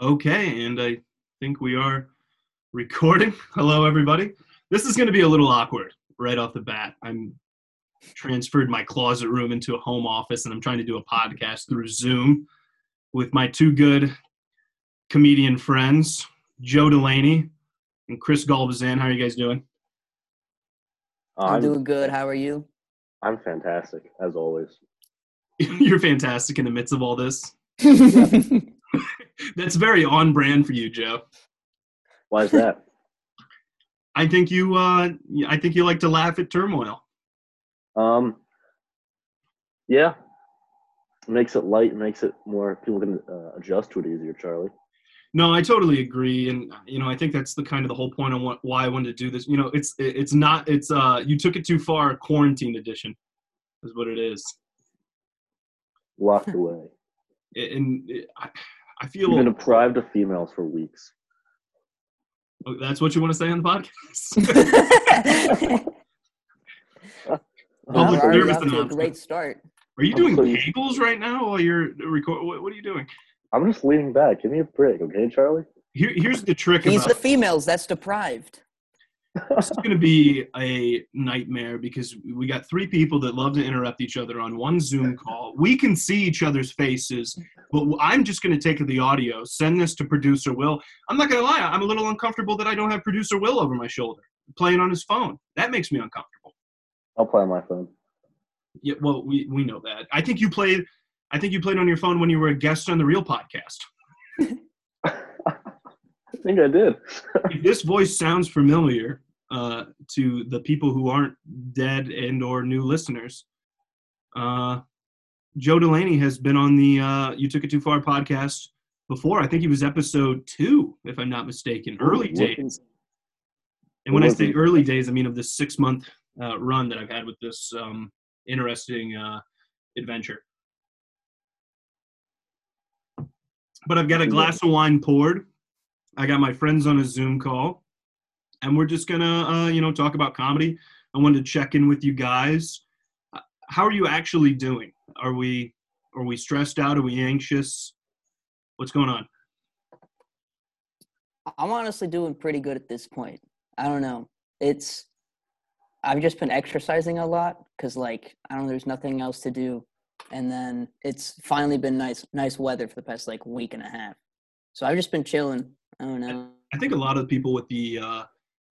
Okay, and I think we are recording. Hello, everybody. This is going to be a little awkward right off the bat. I'm transferred my closet room into a home office, and I'm trying to do a podcast through Zoom with my two good comedian friends, Joe Delaney and Kris Gulvezan. How are you guys doing? I'm I'm doing good. How are you? I'm fantastic as always. You're fantastic in the midst of all this. That's very on brand for you, Joe. Why is that? I think you. Uh, I think you like to laugh at turmoil. um, yeah, makes it light, makes it more people can uh, adjust to it easier. Charlie, No, I totally agree, and you know, I think that's the kind of the whole point on what, why I wanted to do this. You know, it's it's not it's uh you took it too far. Quarantine edition is what it is, locked away. and it, I, I feel You've been deprived of females for weeks. oh, that's what you want to say on the podcast. Oh, well, Public we're service off a great start. Are you doing pleased. kegels right now while you're recording? What, what are you doing? I'm just leaning back. Give me a break, okay, Charlie? Here, here's the trick He's about the females. That's deprived. This is going to be a nightmare because we got three people that love to interrupt each other on one Zoom call. We can see each other's faces, but I'm just going to take the audio, send this to producer Will. I'm not going to lie, I'm a little uncomfortable that I don't have producer Will over my shoulder playing on his phone. That makes me uncomfortable. I'll play on my phone. Yeah, well, we, we know that. I think you played. I think you played on your phone when you were a guest on the Real podcast. I think I did. if this voice sounds familiar uh, to the people who aren't dead and or new listeners, uh, Joe Delaney has been on the uh, "You Took It Too Far" podcast before. I think he was episode two, if I'm not mistaken, early days. And when I say early days, I mean of this six month uh, run that I've had with this um, interesting uh, adventure. But I've got a glass of wine poured. I got my friends on a Zoom call, and we're just gonna, uh, you know, talk about comedy. I wanted to check in with you guys. How are you actually doing? Are we, are we stressed out? Are we anxious? What's going on? I'm honestly doing pretty good at this point. I don't know. It's I've just been exercising a lot because like I don't know. There's nothing else to do, and then it's finally been nice nice weather for the past like week and a half. So I've just been chilling. I don't know. I think a lot of people with the uh,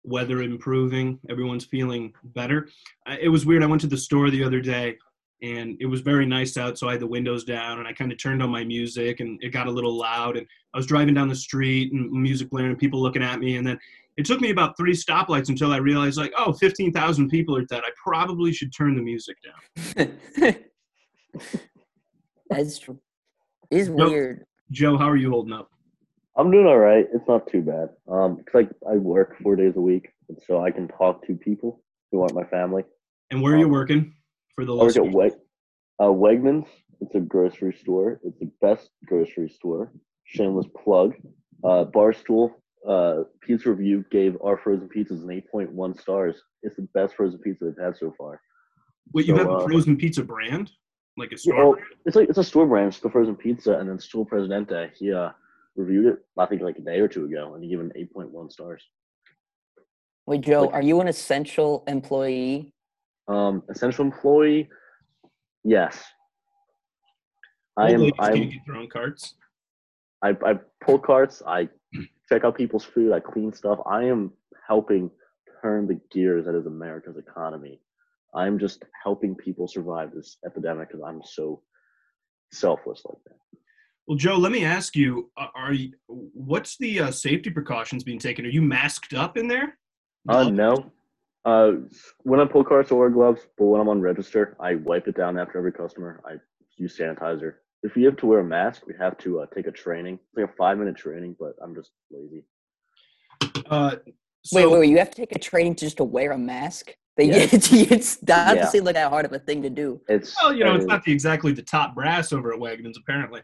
weather improving, everyone's feeling better. It was weird. I went to the store the other day, and it was very nice out, so I had the windows down, and I kind of turned on my music, and it got a little loud. And I was driving down the street, and music blaring, and people looking at me, and then it took me about three stoplights until I realized, like, oh, 15,000 people are dead. I probably should turn the music down. That's true. It's weird. Joe, how are you holding up? I'm doing all right. It's not too bad. Um, it's like I work four days a week, and so I can talk to people who aren't my family. And where are you Um, working for the I work at Weg- uh, Wegmans. It's a grocery store. It's the best grocery store. Shameless plug. Uh, Barstool uh, Pizza Review gave our frozen pizzas an 8.1 stars. It's the best frozen pizza they've had so far. Wait, you so, have a uh, frozen pizza brand? Like a store Well, brand? it's like it's a store brand. It's the frozen pizza, and then Stool Presidente. He uh, reviewed it. I think like a day or two ago, and he gave it 8.1 stars. Wait, Joe, Like- are you an essential employee? Um, essential employee. Yes. I am. I'm. can't get their own carts. I, I pull carts. I check out people's food. I clean stuff. I am helping turn the gears that is America's economy. I'm just helping people survive this epidemic because I'm so selfless like that. Well, Joe, let me ask you: Are are you, what's the uh, safety precautions being taken? Are you masked up in there? Uh, no. Uh, when I pull carts, I wear gloves. But when I'm on register, I wipe it down after every customer. I use sanitizer. If we have to wear a mask, we have to uh, take a training. It's like a five minute training, but I'm just lazy. Uh, so, wait, wait, wait, you have to take a training just to wear a mask? They, Yeah. it's, it's that Yeah. doesn't seem like that hard of a thing to do. It's well, you know, it's not the, exactly the top brass over at Wegmans, apparently.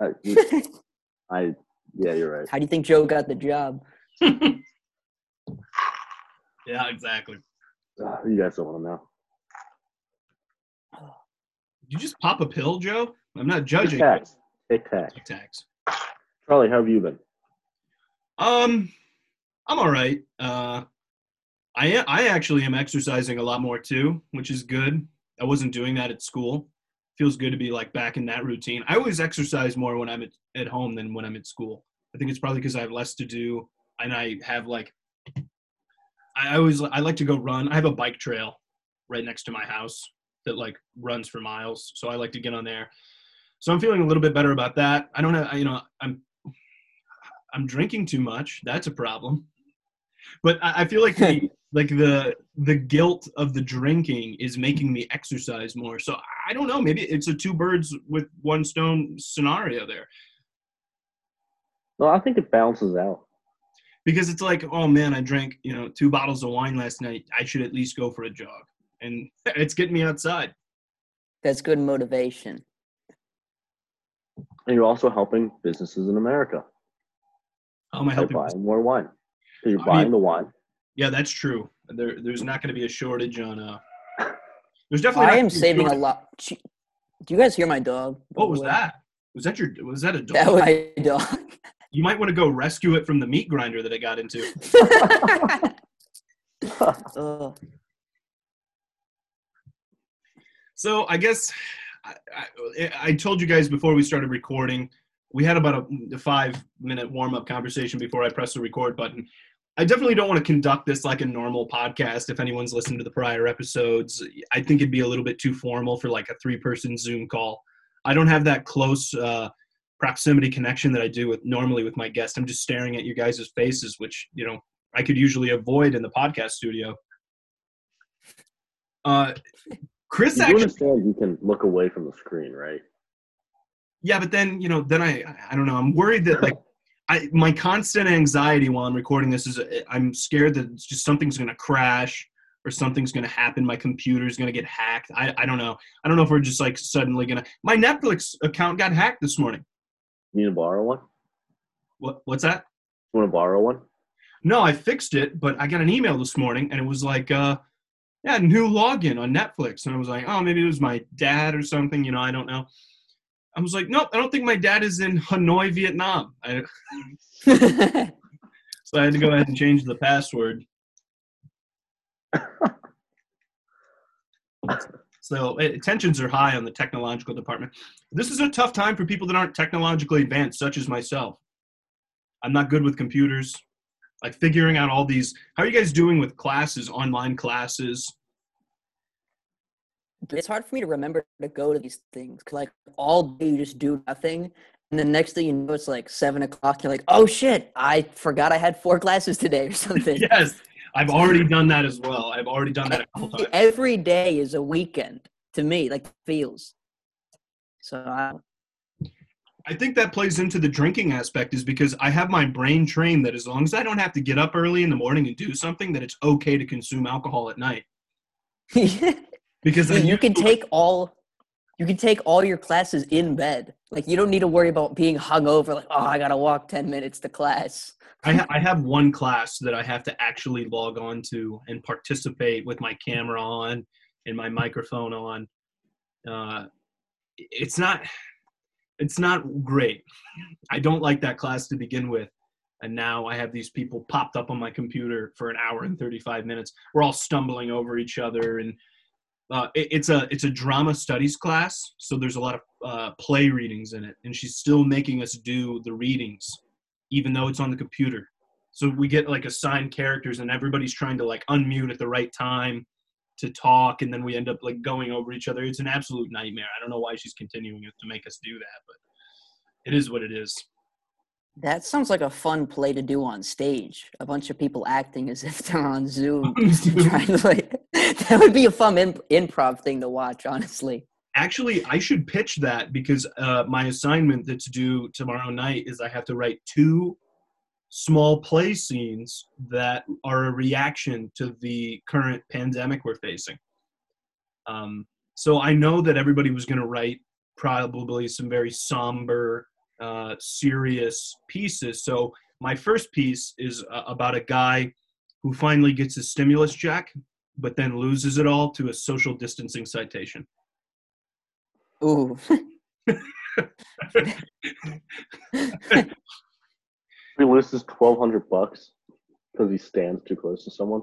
Uh, I yeah, you're right. How do you think Joe got the job? yeah, exactly. Uh, you guys don't want to know. Did you just pop a pill, Joe? I'm not Tic judging. Tacs. Tic Tac. Tic Tacs. Charlie, how have you been? Um, I'm all right. Uh, I I actually am exercising a lot more too, which is good. I wasn't doing that at school. Feels good to be like back in that routine. I always exercise more when I'm at, at home than when I'm at school. I think it's probably because I have less to do and I have like I always I like to go run. I have a bike trail right next to my house that like runs for miles, so I like to get on there. So I'm feeling a little bit better about that. I don't know, you know, I'm I'm drinking too much. That's a problem. But I, I feel like the like the the guilt of the drinking is making me exercise more. So I don't know. Maybe it's a two birds with one stone scenario there. No, I think it balances out. Because it's like, oh man, I drank you know two bottles of wine last night. I should at least go for a jog, and it's getting me outside. That's good motivation. And you're also helping businesses in America How am I by helping? buying more wine. Because you're I buying mean- the wine. Yeah, that's true. There, there's not going to be a shortage on. uh There's definitely. I am saving a lot. Do you guys hear my dog? What was way? that? Was that your? Was that a dog? That was my dog. You might want to go rescue it from the meat grinder that I got into. So I guess I, I, I told you guys before we started recording, we had about a, a five minute warm up conversation before I pressed the record button. I definitely don't want to conduct this like a normal podcast. If anyone's listened to the prior episodes, I think it'd be a little bit too formal for like a three person Zoom call. I don't have that close uh, proximity connection that I do with normally with my guests. I'm just staring at you guys' faces, which you know I could usually avoid in the podcast studio. Uh, Kris You actually understand you can look away from the screen, right? Yeah, but then you know, then I I don't know. I'm worried that like I my constant anxiety while I'm recording this is I'm scared that it's just something's gonna crash or something's gonna happen. My computer's gonna get hacked. I I don't know. I don't know if we're just like suddenly gonna. My Netflix account got hacked this morning. You need to borrow one? What what's that? You want to borrow one? No, I fixed it, but I got an email this morning and it was like, uh, yeah, new login on Netflix. And I was like, oh, maybe it was my dad or something. You know, I don't know. I was like, nope, I don't think my dad is in Hanoi, Vietnam. I, So I had to go ahead and change the password. so eh, tensions are high on the technological department. This is a tough time for people that aren't technologically advanced, such as myself. I'm not good with computers. Like figuring out all these. How are you guys doing with classes, online classes? It's hard for me to remember to go to these things like all day you just do nothing and the next thing you know it's like seven o'clock you're like oh shit i forgot i had four classes today or something yes, I've already done that as well. I've already done that a couple times. every day is a weekend to me like feels so I, I think that plays into the drinking aspect is because I have my brain trained that as long as I don't have to get up early in the morning and do something, that it's okay to consume alcohol at night. Because I you can take all you can take all your classes in bed like you don't need to worry about being hungover like oh i gotta walk 10 minutes to class I, ha- I have one class that I have to actually log on to and participate with my camera on and my microphone on. Uh, it's not it's not great. I don't like that class to begin with. And now I have these people popped up on my computer for an hour and 35 minutes. We're all stumbling over each other and uh, it, it's a it's a drama studies class, so there's a lot of uh, play readings in it, and she's still making us do the readings, even though it's on the computer. So we get like assigned characters, and everybody's trying to like unmute at the right time to talk, and then we end up like going over each other. It's an absolute nightmare. I don't know why she's continuing it to make us do that, but it is what it is. that sounds like a fun play to do on stage a bunch of people acting as if they're on zoom trying to like that would be a fun imp- improv thing to watch honestly Actually, I should pitch that because uh, my assignment that's due tomorrow night is I have to write two small play scenes that are a reaction to the current pandemic we're facing. Um, so I know that everybody was going to write probably some very somber, uh, serious pieces. So my first piece is uh, about a guy who finally gets his stimulus check, but then loses it all to a social distancing citation. ooh he loses twelve hundred bucks because he stands too close to someone.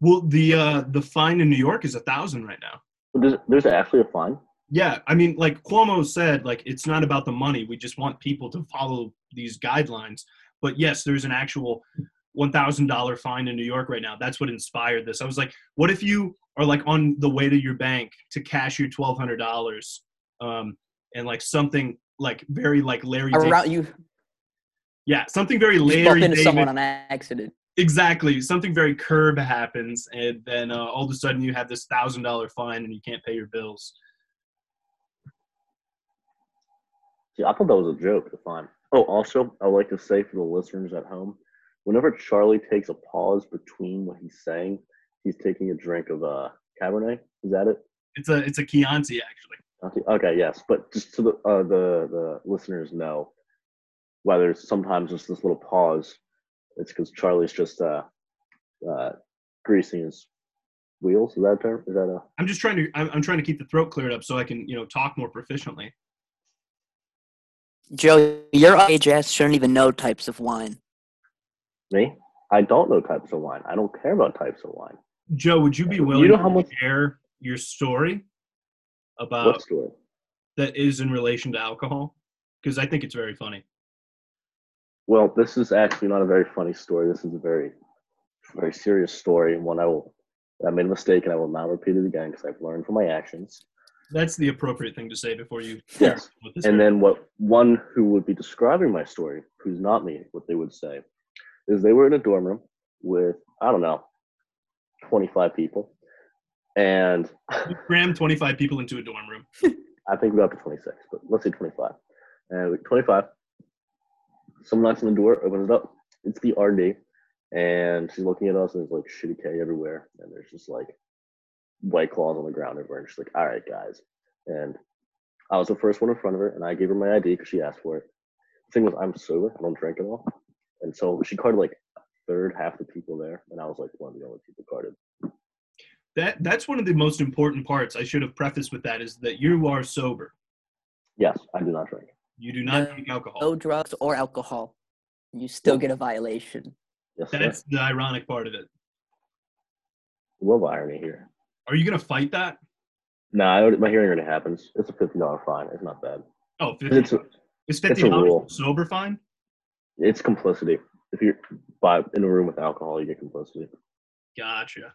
Well, the uh, the fine in New York is a thousand right now. There's, there's actually a fine. Yeah, I mean, like Cuomo said, like it's not about the money. We just want people to follow these guidelines. But yes, there's an actual one thousand dollar fine in New York right now. That's what inspired this. I was like, what if you are like on the way to your bank to cash your twelve hundred dollars, um, and like something like very like Larry, Around you yeah, something very Larry into David, someone on accident. exactly, something very curb happens, and then uh, all of a sudden you have this thousand dollar fine and you can't pay your bills. See, I thought that was a joke. The fine. Oh, also, I would like to say for the listeners at home, whenever Charlie takes a pause between what he's saying, he's taking a drink of uh, Cabernet. Is that it? It's a it's a Chianti actually. Okay, Okay, yes, but just so the uh, the the listeners know, whether it's sometimes just this little pause, it's because Charlie's just uh, uh, greasing his wheels. Is that a term? Is that a? I'm just trying to I'm, I'm trying to keep the throat cleared up so I can you know talk more proficiently. Joe, your age ass shouldn't even know types of wine. Me? I don't know types of wine. I don't care about types of wine. Joe, would you be You willing know how to much- share your story about what story? that is in relation to alcohol? Because I think it's very funny. Well, this is actually not a very funny story. This is a very, very serious story, and one I will. I made a mistake, and I will not repeat it again because I've learned from my actions. That's the appropriate thing to say before you. Yes. And then what one who would be describing my story, who's not me, what they would say, is they were in a dorm room with I don't know, twenty five people, and you cram 25 people into a dorm room. I think we're up to twenty six, but let's say twenty five. And with twenty five, someone knocks on the door, opens it up. It's the RD, and she's looking at us, and there's like shitty K everywhere, and there's just like white claws on the ground everywhere. And she's like, "All right, guys," and I was the first one in front of her, and I gave her my ID because she asked for it. The thing was, I'm sober. I don't drink at all. And so she carded like a third, half the people there, and I was like one of the only people carded. That that's one of the most important parts. I should have prefaced with that is that you are sober. Yes, I do not drink. You do not No- drink alcohol. No drugs or alcohol. You still get a violation. Yes, sir. That's the ironic part of it. Love irony here. Are you gonna fight that? No, I already, my hearing already happens. It's a fifty dollar fine. It's not bad. Oh, 50 It's a, is it's a fifty dollars rule. sober fine? It's complicity. If you're by in a room with alcohol, you get complicity. Gotcha.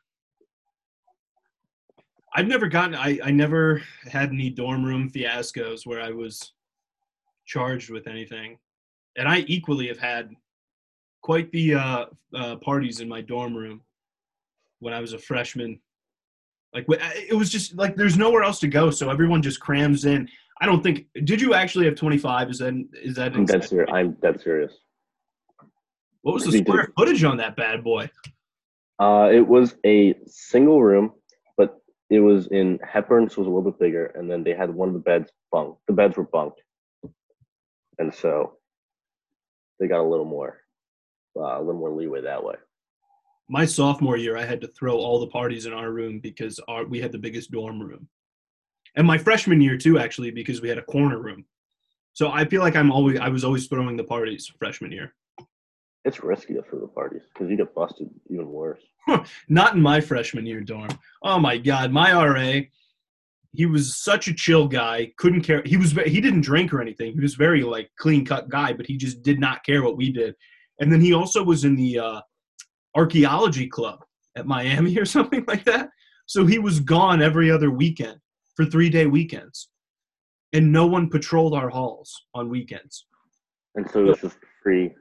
I've never gotten. I I never had any dorm room fiascos where I was charged with anything, and I equally have had quite the uh, uh, parties in my dorm room when I was a freshman. Like it was just like there's nowhere else to go, so everyone just crams in. I don't think. Did you actually have 25? Is that is that? I'm dead serious. I'm dead serious. What was the did. square footage on that bad boy? Uh, it was a single room, but it was in Hepburn, so it was a little bit bigger. And then they had one of the beds bunked. The beds were bunked, and so they got a little more, uh, a little more leeway that way. my sophomore year i had to throw all the parties in our room because our, we had the biggest dorm room and my freshman year too actually because we had a corner room so i feel like i'm always i was always throwing the parties freshman year It's risky to throw the parties because you get busted even worse. not in my freshman year dorm. Oh my god my ra he was such a chill guy couldn't care he was he didn't drink or anything. He was very like clean cut guy but he just did not care what we did. And then he also was in the uh, archaeology club at miami or something like that. So he was gone every other weekend for three day weekends. And no one patrolled our halls on weekends. And so it's just free.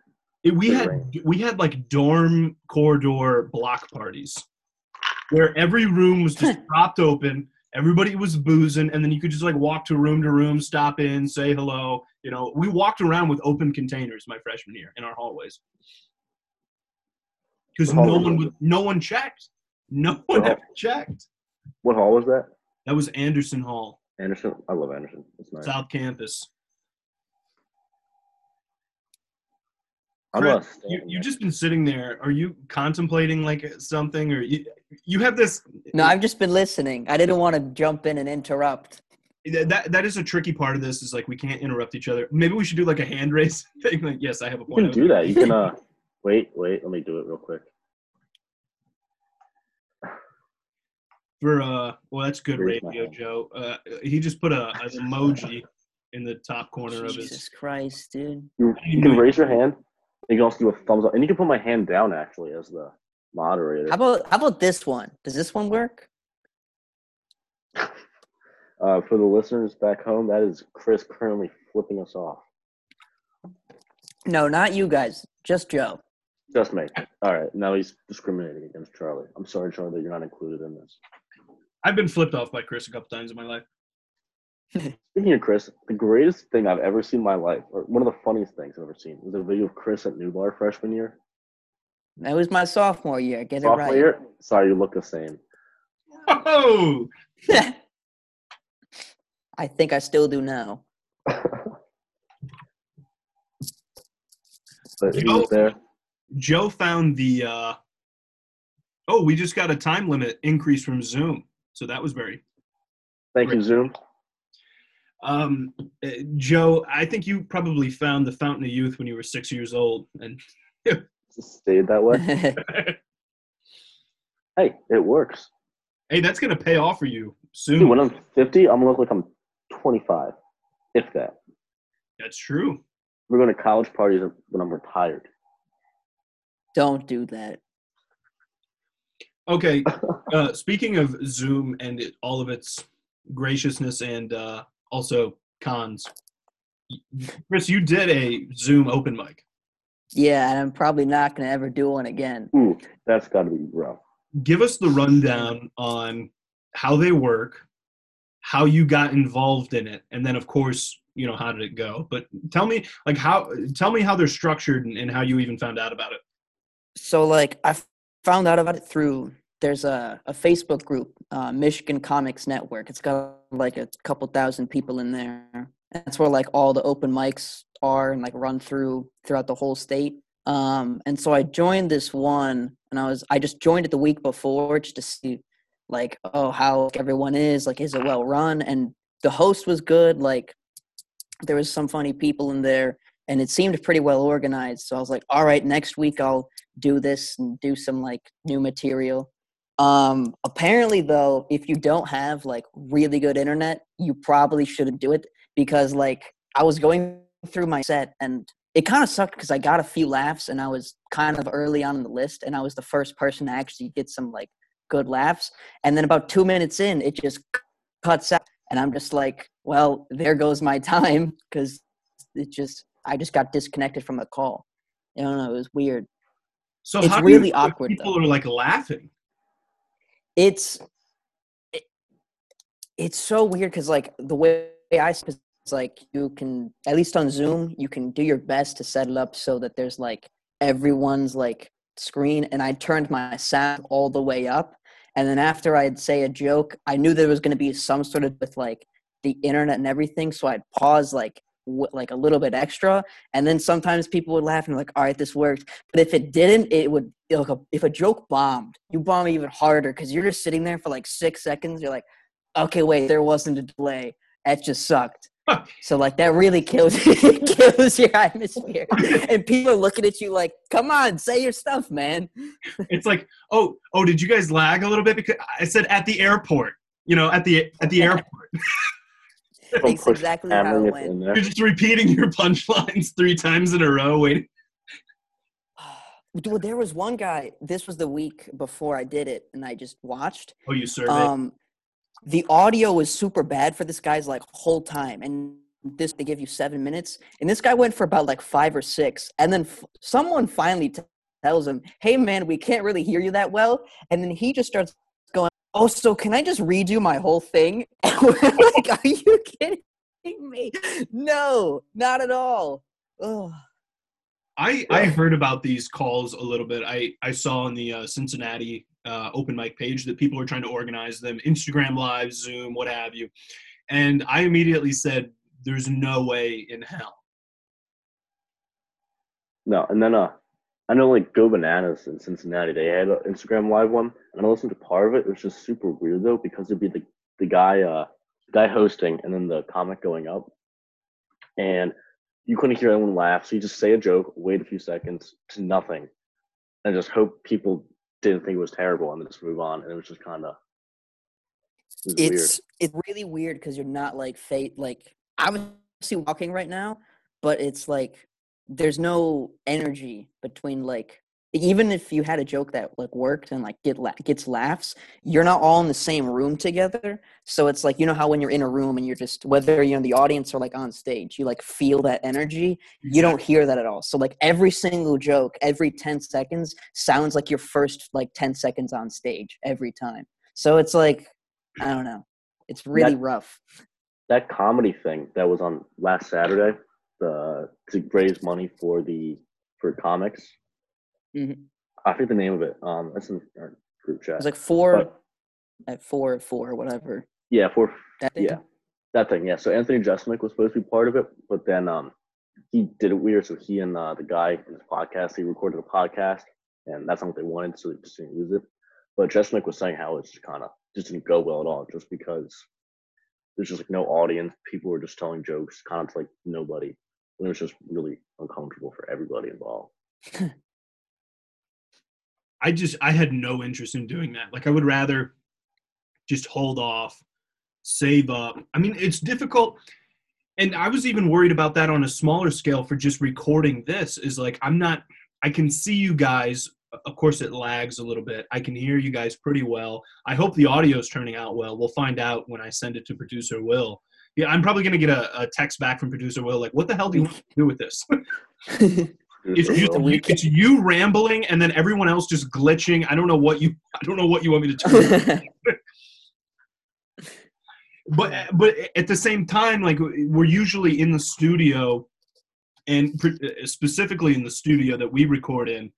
It, we had we had like dorm corridor block parties where every room was just propped open everybody was boozing and then you could just like walk to room to room stop in say hello you know we walked around with open containers my freshman year in our hallways because no was one would no one checked no one ever checked What hall was that? that was anderson hall Anderson. I love Anderson. It's nice. south campus I'm Fred, you, you've just been sitting there are you contemplating like something or you, you have this No, I've just been listening. I didn't want to jump in and interrupt. That that is a tricky part of this. Is like we can't interrupt each other. Maybe we should do like a hand raise thing. Like, yes, I have a point. You can do that. You can uh wait, wait, let me do it real quick. For uh, well, that's good Here's radio. Joe. Uh, he just put a an emoji in the top corner of his. Jesus his. Christ, dude. You, you can raise your hand. You can also do a thumbs up, and you can put my hand down actually as the moderator. How about how about this one? Does this one work? Uh, for the listeners back home, that is Kris currently flipping us off. No, not you guys. Just Joe. Just me. All right. Now he's discriminating against Charlie. I'm sorry, Charlie, that you're not included in this. I've been flipped off by Kris a couple times in my life. Speaking of Kris, the greatest thing I've ever seen in my life, or one of the funniest things I've ever seen, was a video of Kris at New Bar freshman year. That was my sophomore year. Get Sophomore it right. year? Sorry, you look the same. Oh, I think I still do now. But he Yo. was there. Joe found the. uh Oh, we just got a time limit increase from Zoom, so that was very. Thank you, Zoom. Um, uh, Joe, I think you probably found the Fountain of Youth when you were six years old, and Just stayed that way. hey, it works. hey, that's gonna pay off for you Dude, soon. when I'm 50, I'm gonna look like I'm 25, if that. That's true. We're going to college parties when I'm retired. Don't do that. Okay. Uh, speaking of Zoom and it, all of its graciousness and uh, also cons, Kris, you did a Zoom open mic. Yeah, and I'm probably not gonna ever do one again. Ooh, that's got to be rough. Give us the rundown on how they work, how you got involved in it, and then of course, you know, how did it go? But tell me, like, how? Tell me how they're structured and, and how you even found out about it. So like I found out about it through there's a, a Facebook group, uh, Michigan Comics Network. It's got like a couple thousand people in there. That's where like all the open mics are and like run through throughout the whole state. Um, and so I joined this one, and I was I just joined it the week before just to see like oh how everyone is like is it well run and the host was good like there was some funny people in there and it seemed pretty well organized so i was like all right next week i'll do this and do some like new material um apparently though if you don't have like really good internet you probably shouldn't do it because like i was going through my set and it kind of sucked because i got a few laughs and i was kind of early on in the list and i was the first person to actually get some like good laughs and then about two minutes in it just cuts out and i'm just like well there goes my time because it just i just got disconnected from the call i don't know it was weird So It's really awkward, People though. are like laughing. It's it, it's so weird because like the way I it's like you can at least on zoom you can do your best to set it up so that there's like everyone's like screen and i turned my sound all the way up and then after i'd say a joke i knew there was going to be some sort of with like the internet and everything so i'd pause like w- like a little bit extra and then sometimes people would laugh and like all right this worked. But if it didn't it would like a, if a joke bombed you bomb even harder because you're just sitting there for like six seconds you're like okay wait there wasn't a delay that just sucked so like that really kills kills your atmosphere and people are looking at you like come on say your stuff man It's like, oh, oh, did you guys lag a little bit? Because I said at the airport. You know, at the at the airport. That's exactly how it it went. You're just repeating your punchlines three times in a row. Waiting. Well there was one guy this was the week before i did it and i just watched Oh, you survey. um the audio was super bad for this guy's like whole time and this they give you seven minutes and this guy went for about like five or six and then f- someone finally t- tells him hey man we can't really hear you that well and then he just starts going oh so can i just redo my whole thing like are you kidding me no not at all Ugh. I I heard about these calls a little bit. I I saw on the uh, Cincinnati uh, open mic page that people are trying to organize them, Instagram Live, Zoom, what have you, and I immediately said, "There's no way in hell." No, and then uh, I know like Go Bananas in Cincinnati. They had an Instagram live one, and I listened to part of it. It was just super weird though because it'd be the the guy uh guy hosting and then the comic going up, and you couldn't hear anyone laugh. So you just say a joke, wait a few seconds to nothing, and just hope people didn't think it was terrible and just move on. And it was just kind of it was weird. it's it's really weird because you're not like fate like I'm obviously walking right now but it's like there's no energy between like even if you had a joke that like worked and like get la- gets laughs you're not all in the same room together. So it's like you know how when you're in a room and you're just whether you're in the audience or like on stage you like feel that energy? You mm-hmm. don't hear that at all. So like every single joke every 10 seconds sounds like your first like 10 seconds on stage every time. So it's like i don't know. It's really That- rough. that comedy thing that was on last Saturday, the to raise money for the for comics. Mhm. I forget the name of it. Um, it's in our group chat. it's like four But- at four at four whatever yeah, four. that thing? yeah, that thing. Yeah. So Anthony Jeselnik was supposed to be part of it, but then um, he did it weird. So he and uh, the guy in his podcast, he recorded a podcast, and that's not what they wanted, so they just didn't use it. But Jeselnik was saying how it's just kind of just didn't go well at all, just because there's just like no audience. People were just telling jokes, kind of to like nobody. And it was just really uncomfortable for everybody involved. I just I had no interest in doing that. Like I would rather just hold off, save up. I mean, it's difficult. And I was even worried about that on a smaller scale for just recording this is like I'm not I can see you guys of course it lags a little bit. I can hear you guys pretty well. I hope the audio is turning out well. We'll find out when I send it to producer Will. Yeah, I'm probably gonna get a, a text back from producer Will like, "What the hell do you want to do with this?" It's you, Will. we you- it's you rambling and then everyone else just glitching. I don't know what you I don't know what you want me to turn. but but at the same time, like we're usually in the studio, and uh, specifically in the studio that we record in,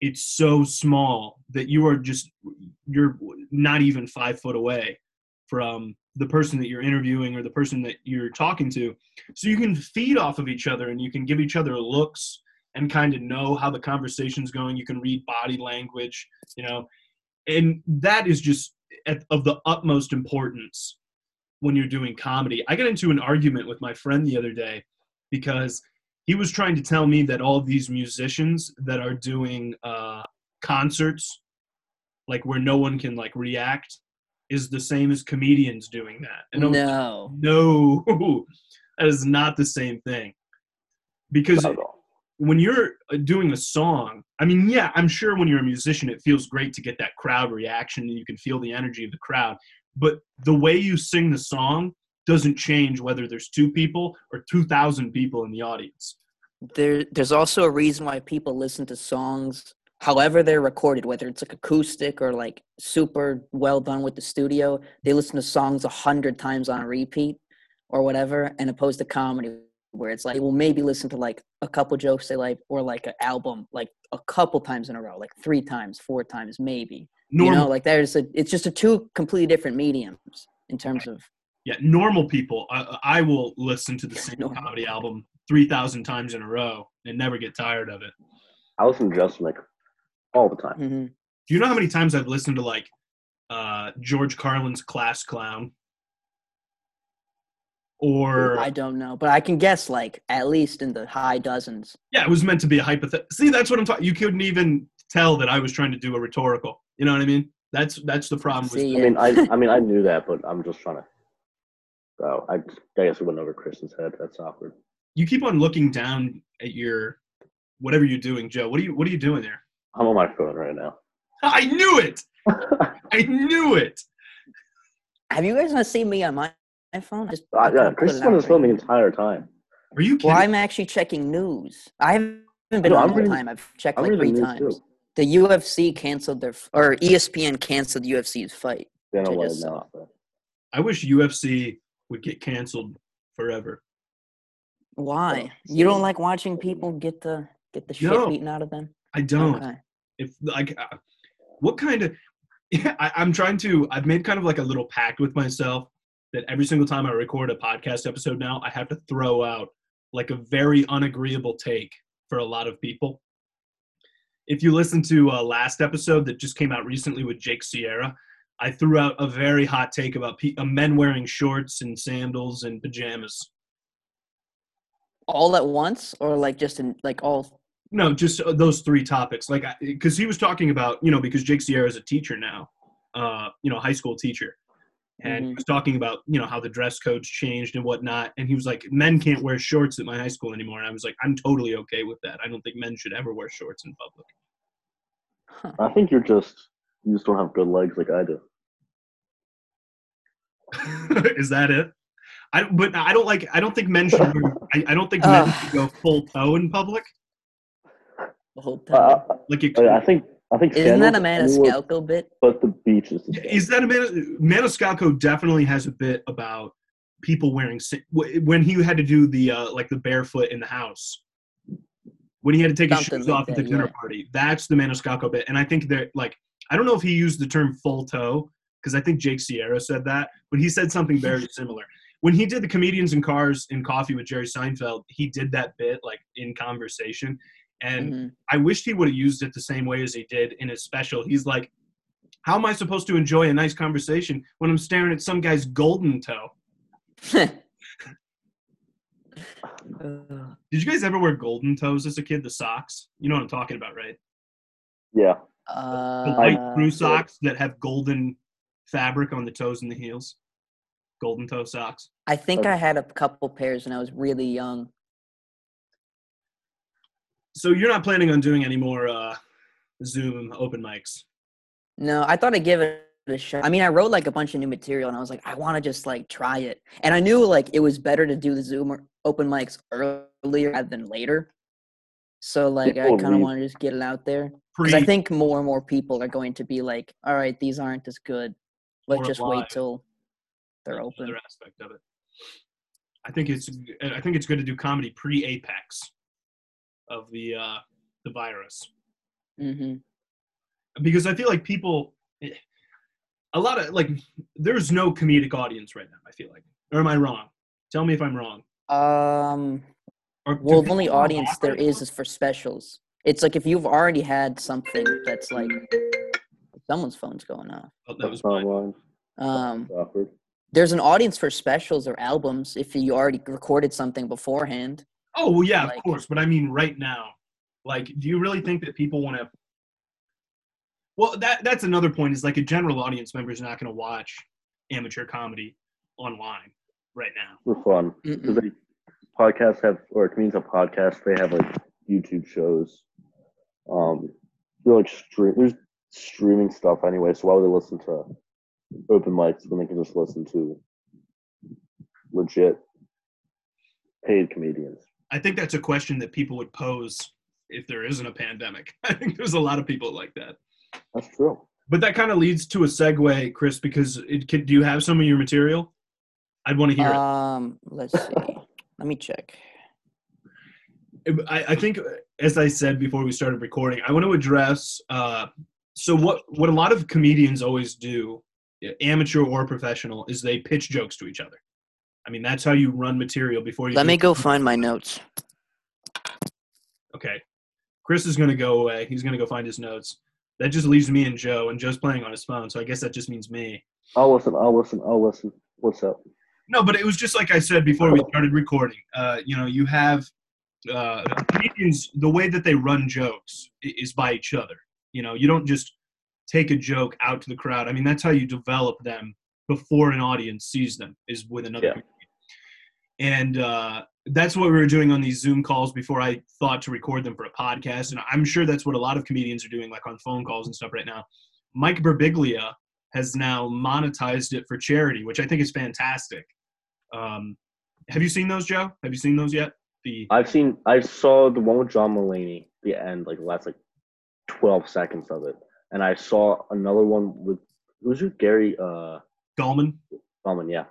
it's so small that you are just you're not even five foot away from the person that you're interviewing or the person that you're talking to so you can feed off of each other and you can give each other looks and kind of know how the conversation's going. You can read body language, you know, and that is just at, of the utmost importance when you're doing comedy. I got into an argument with my friend the other day because he was trying to tell me that all these musicians that are doing uh, concerts, like where no one can like react, is the same as comedians doing that. And was like, no no, that is not the same thing. Because Not at all. When you're uh, doing a song, I mean, yeah, I'm sure when you're a musician, it feels great to get that crowd reaction and you can feel the energy of the crowd. But the way you sing the song doesn't change whether there's two people or 2,000 people in the audience. there there's also a reason why people listen to songs however they're recorded whether it's like acoustic or like super well done with the studio they listen to songs a hundred times on repeat or whatever and opposed to comedy where it's like we'll maybe listen to like a couple jokes they like or like an album like a couple times in a row like three times four times maybe you know like there's a it's just a two completely different mediums in terms of yeah, normal people. I, I will listen to the same Normal. comedy album 3,000 times in a row and never get tired of it. I listen to Jeselnik all the time. Mhm. Do you know how many times I've listened to like uh, George Carlin's Class Clown? Or i don't know but i can guess like at least in the high dozens yeah, it was meant to be a hypothetical. See, that's what I'm talking. You couldn't even tell that I was trying to do a rhetorical. You know what I mean? That's that's the problem. With, See, I mean, I I mean, I knew that, but I'm just trying to. Oh, I, I guess it went over Kristen's head. That's awkward. you keep on looking down at your whatever you're doing, Joe. What are you What are you doing there? I'm on my phone right now. I knew it. I knew it. Have you guys not seen me on my iPhone? Just Uh, I yeah, couldn't put Kristen's it on out his right phone the now. entire time. Are you kidding? Well, I'm actually checking news. I haven't been No, on I'm the whole time. I've checked I'm like three times. too. The UFC canceled their or ESPN canceled UFC's fight. They don't I want just to saw. announce that. I wish UFC would get canceled forever. Why? Oh, You don't like watching people get the get the shit No. beaten out of them? I don't. Okay. if like uh, what kind of yeah, I, i'm trying to i've made kind of like a little pact with myself that every single time i record a podcast episode now i have to throw out like a very unagreeable take for a lot of people if you listen to uh, last episode that just came out recently with jake sierra I threw out a very hot take about pe- uh, men wearing shorts and sandals and pajamas. All at once, or like just in like all? No, just uh, those three topics. Like, because he was talking about, you know, because Jake Sierra is a teacher now, uh, you know, high school teacher, and he Mhm. was talking about, you know, how the dress codes changed and whatnot. And he was like, men can't wear shorts at my high school anymore. And I was like, I'm totally okay with that. I don't think men should ever wear shorts in public. Huh. I think you're just you just don't have good legs like I do. is that it? I but I don't like. I don't think men should. Wear, I, I don't think men Ugh. should go full toe in public. The whole Uh. Like it, I, I think I think Isn't that a sandals anywhere Maniscalco bit? But the beach is the is that a Man- Maniscalco definitely has a bit about people wearing when he had to do the uh, like the barefoot in the house when he had to take his shoes like off at the dinner yeah. party. That's the Maniscalco bit, and I think that like I don't know if he used the term full toe because I think Jake Sierra said that, but he said something very similar. When he did the comedians in cars in coffee with Jerry Seinfeld, he did that bit like in conversation, and Mhm. I wished he would have used it the same way as he did in his special. He's like, "How am I supposed to enjoy a nice conversation when I'm staring at some guy's golden toe?" Did you guys ever wear golden toes as a kid? The socks, you know what I'm talking about, right? Yeah. The uh, light blue socks that have golden fabric on the toes and the heels. Golden toe socks. I think I had a couple pairs when I was really young. So you're not planning on doing any more uh, Zoom open mics? No, I thought I'd give it a shot. I mean, I wrote like a bunch of new material, and I was like, I want to just like try it. And I knew like it was better to do the Zoom open mics earlier rather than later. So like I kind of read. want to just get it out there Pre because I think more and more people are going to be like, all right, these aren't as good. Let's just live. wait till they're open. Another aspect of it. I think it's I think it's good to do comedy pre apex of the uh, the virus. hmm because I feel like people, a lot of like, there's no comedic audience right now. I feel like, or am I wrong? Tell me if I'm wrong. Um. Or Well, the only audience laugh there right now? is is for specials. It's like if you've already had something that's like someone's phone's going off. Oh, that was That's mine. mine. Um, Awkward. there's an audience for specials or albums if you already recorded something beforehand. Oh well, yeah, like- of course. But I mean, right now, like, do you really think that people want to? Well, that that's another point. Is like a general audience member is not going to watch amateur comedy online right now. For fun. Because they podcasts have or comedians have podcasts, they have like YouTube shows. Um they're like stream there's streaming stuff anyway, so why would they listen to open mics when they can just listen to legit paid comedians? I think that's a question that people would pose if there isn't a pandemic. I think there's a lot of people like that. That's true. But that kind of leads to a segue, Kris, because it could, do you have some of your material? I'd want to hear it. Um, let's see. Let me check. I, I think, as I said before we started recording, I want to address. Uh, so what what a lot of comedians always do, amateur or professional, is they pitch jokes to each other. I mean, that's how you run material before you. Let me go find my notes. Okay, Kris is going to go away. He's going to go find his notes. That just leaves me and Joe, and Joe's playing on his phone, so I guess that just means me. I'll listen, I'll listen, I'll listen. What's up? No, but it was just like I said before we started recording. Uh, you know, you have uh, comedians. The way that they run jokes is by each other. You know, you don't just take a joke out to the crowd. I mean, that's how you develop them before an audience sees them. Is with another. Yeah. And uh, that's what we were doing on these Zoom calls before I thought to record them for a podcast. And I'm sure that's what a lot of comedians are doing, like on phone calls and stuff right now. Mike Birbiglia has now monetized it for charity, which I think is fantastic. Um, have you seen those, Joe? Have you seen those yet? The I've seen I saw the one with John Mulaney, the end, like the last like twelve seconds of it. And I saw another one with who's it? Gary uh Gulman. Bowman, yeah.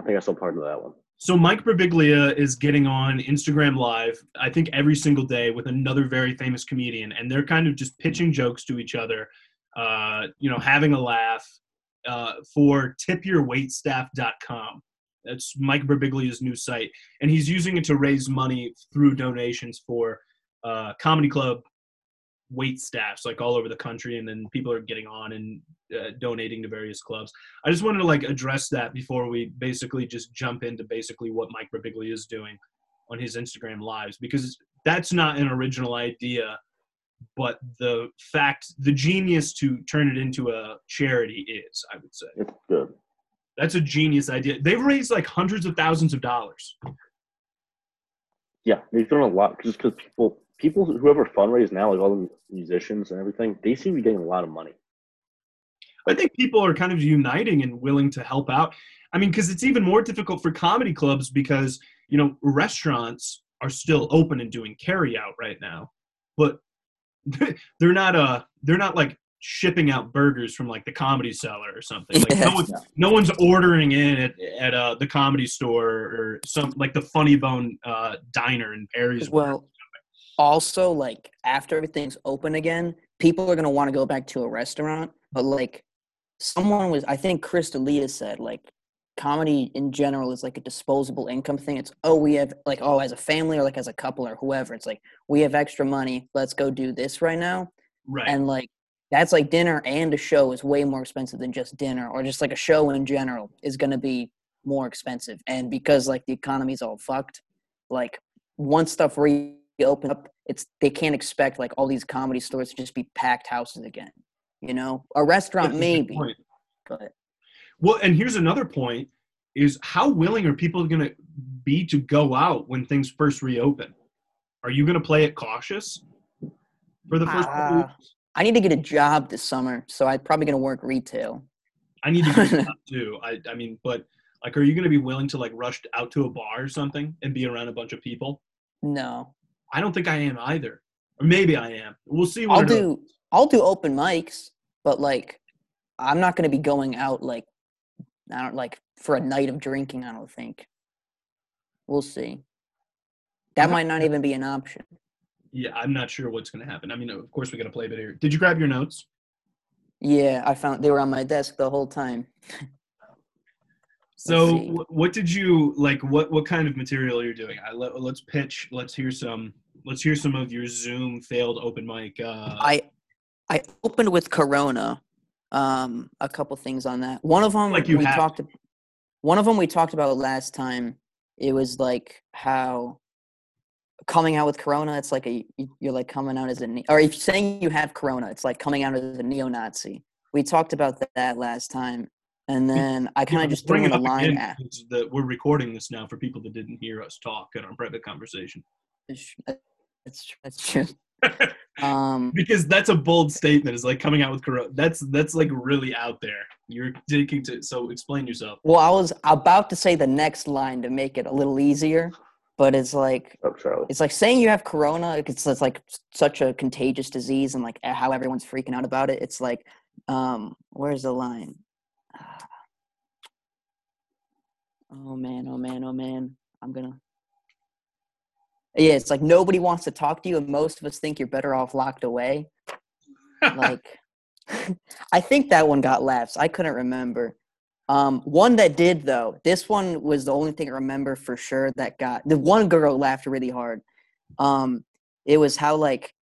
I think I saw part of that one. So Mike Birbiglia is getting on Instagram Live, I think every single day with another very famous comedian, and they're kind of just pitching jokes to each other, uh, you know, having a laugh uh, for tipyourwaitstaff.com. That's Mike Birbiglia's new site, and he's using it to raise money through donations for uh, Comedy Club wait staffs like all over the country, and then people are getting on and uh, donating to various clubs. I just wanted to like address that before we basically just jump into basically what Mike Birbiglia is doing on his Instagram lives because that's not an original idea, but the fact, the genius to turn it into a charity is, I would say. It's good. That's a genius idea. They've raised like hundreds of thousands of dollars. Yeah, they've done a lot just because people, people, whoever fundraise now, like all the musicians and everything, they seem to be getting a lot of money. I think people are kind of uniting and willing to help out. I mean, because it's even more difficult for comedy clubs because you know restaurants are still open and doing carry out right now, but they're not uh they're not like shipping out burgers from like the comedy cellar or something. Like no, one, no one's ordering in at, at uh, the comedy store or some like the Funny Bone uh, diner in Perry's. Well, also like after everything's open again, people are gonna want to go back to a restaurant. But like someone was, I think Chris D'Elia said like comedy in general is like a disposable income thing. It's oh we have like oh as a family or like as a couple or whoever. It's like we have extra money. Let's go do this right now. Right. And like that's like dinner and a show is way more expensive than just dinner or just like a show in general is going to be more expensive. And because like the economy's all fucked, like once stuff reopen up, it's they can't expect like all these comedy stores to just be packed houses again. You know, a restaurant That's maybe, point. but Well, and here's another point: is how willing are people going to be to go out when things first reopen? Are you going to play it cautious for the first? couple uh, weeks? I need to get a job this summer, so I'm probably gonna work retail. I need to get a job too. I, I mean, but like, are you going to be willing to like rush out to a bar or something and be around a bunch of people? No, I don't think I am either, or maybe I am. We'll see. I'll do opens. I'll do open mics, but like I'm not gonna be going out like I don't like for a night of drinking. I don't think. We'll see. That might not even be an option. Yeah, I'm not sure what's going to happen. I mean, of course, we're going to play a bit here. Did you grab your notes? Yeah, I found they were on my desk the whole time. So, what did you like? What what kind of material you're doing? I let, let's pitch. Let's hear some. Let's hear some of your Zoom failed open mic. Uh, I I opened with Corona. Um, a couple things on that. One of them Like you we have talked. One of them we talked about last time. It was like how coming out with Corona. It's like a you- you're like coming out as a or if you're saying you have Corona, it's like coming out as a neo-Nazi. We talked about that last time, and then I kind of just threw bring in it a line. at- the, we're recording this now for people that didn't hear us talk in our private conversation. That's that's true. Um, because that's a bold statement. It's like coming out with corona. That's that's like really out there. You're taking to. So explain yourself. well, I was about to say the next line to make it a little easier, but it's like Oh, it's like saying you have corona it's, it's like such a contagious disease and like how everyone's freaking out about it it's like um where's the line Ah. oh man oh man oh man i'm gonna yeah it's like nobody wants to talk to you and most of us think you're better off locked away. Like i think that one got laughs. I couldn't remember. Um one that did though this one was the only thing i remember for sure that got the one girl laughed really hard. Um it was how like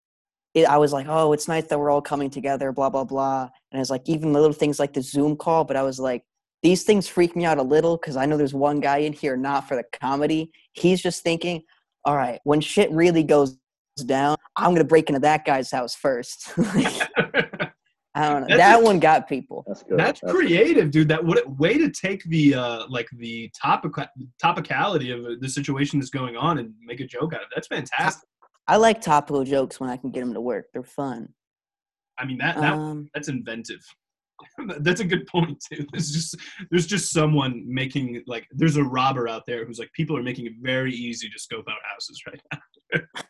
it, i was like oh it's nice that we're all coming together blah blah blah. And it's like even the little things like the zoom call but i was like these things freak me out a little because i know there's one guy in here not for the comedy. He's just thinking all right when shit really goes down i'm gonna break into that guy's house first i don't know That's that a- one got people That's good. That's good. creative, dude. That what way to take the uh like the topic topicality of the situation that's going on and make a joke out of it. That's fantastic. i like topical jokes when i can get them to work they're fun I mean that, that um that's inventive. that's a good point too. There's just there's just someone making like there's a robber out there who's like people are making it very easy to scope out houses right now.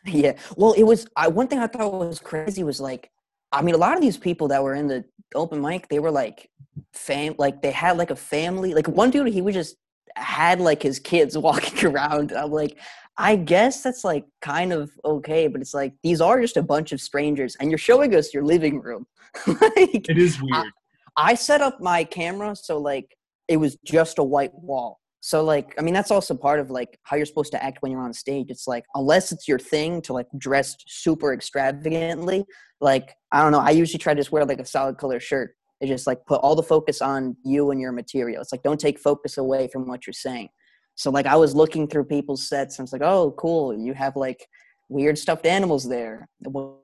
Yeah. Well, it was. I one thing I thought was crazy was like, I mean, a lot of these people that were in the open mic, they were like, fam, like they had like a family. Like one dude, he was just had like his kids walking around. I'm like, I guess that's like kind of okay, but it's like these are just a bunch of strangers, and you're showing us your living room. like, It is weird. I set up my camera so like it was just a white wall. So like, I mean, that's also part of like how you're supposed to act when you're on stage. It's like unless it's your thing to like dress super extravagantly, like I don't know. I usually try to just wear like a solid color shirt. It just like put all the focus on you and your material. It's like don't take focus away from what you're saying. So like I was looking through people's sets and it's like, oh, cool, you have like weird stuffed animals there. What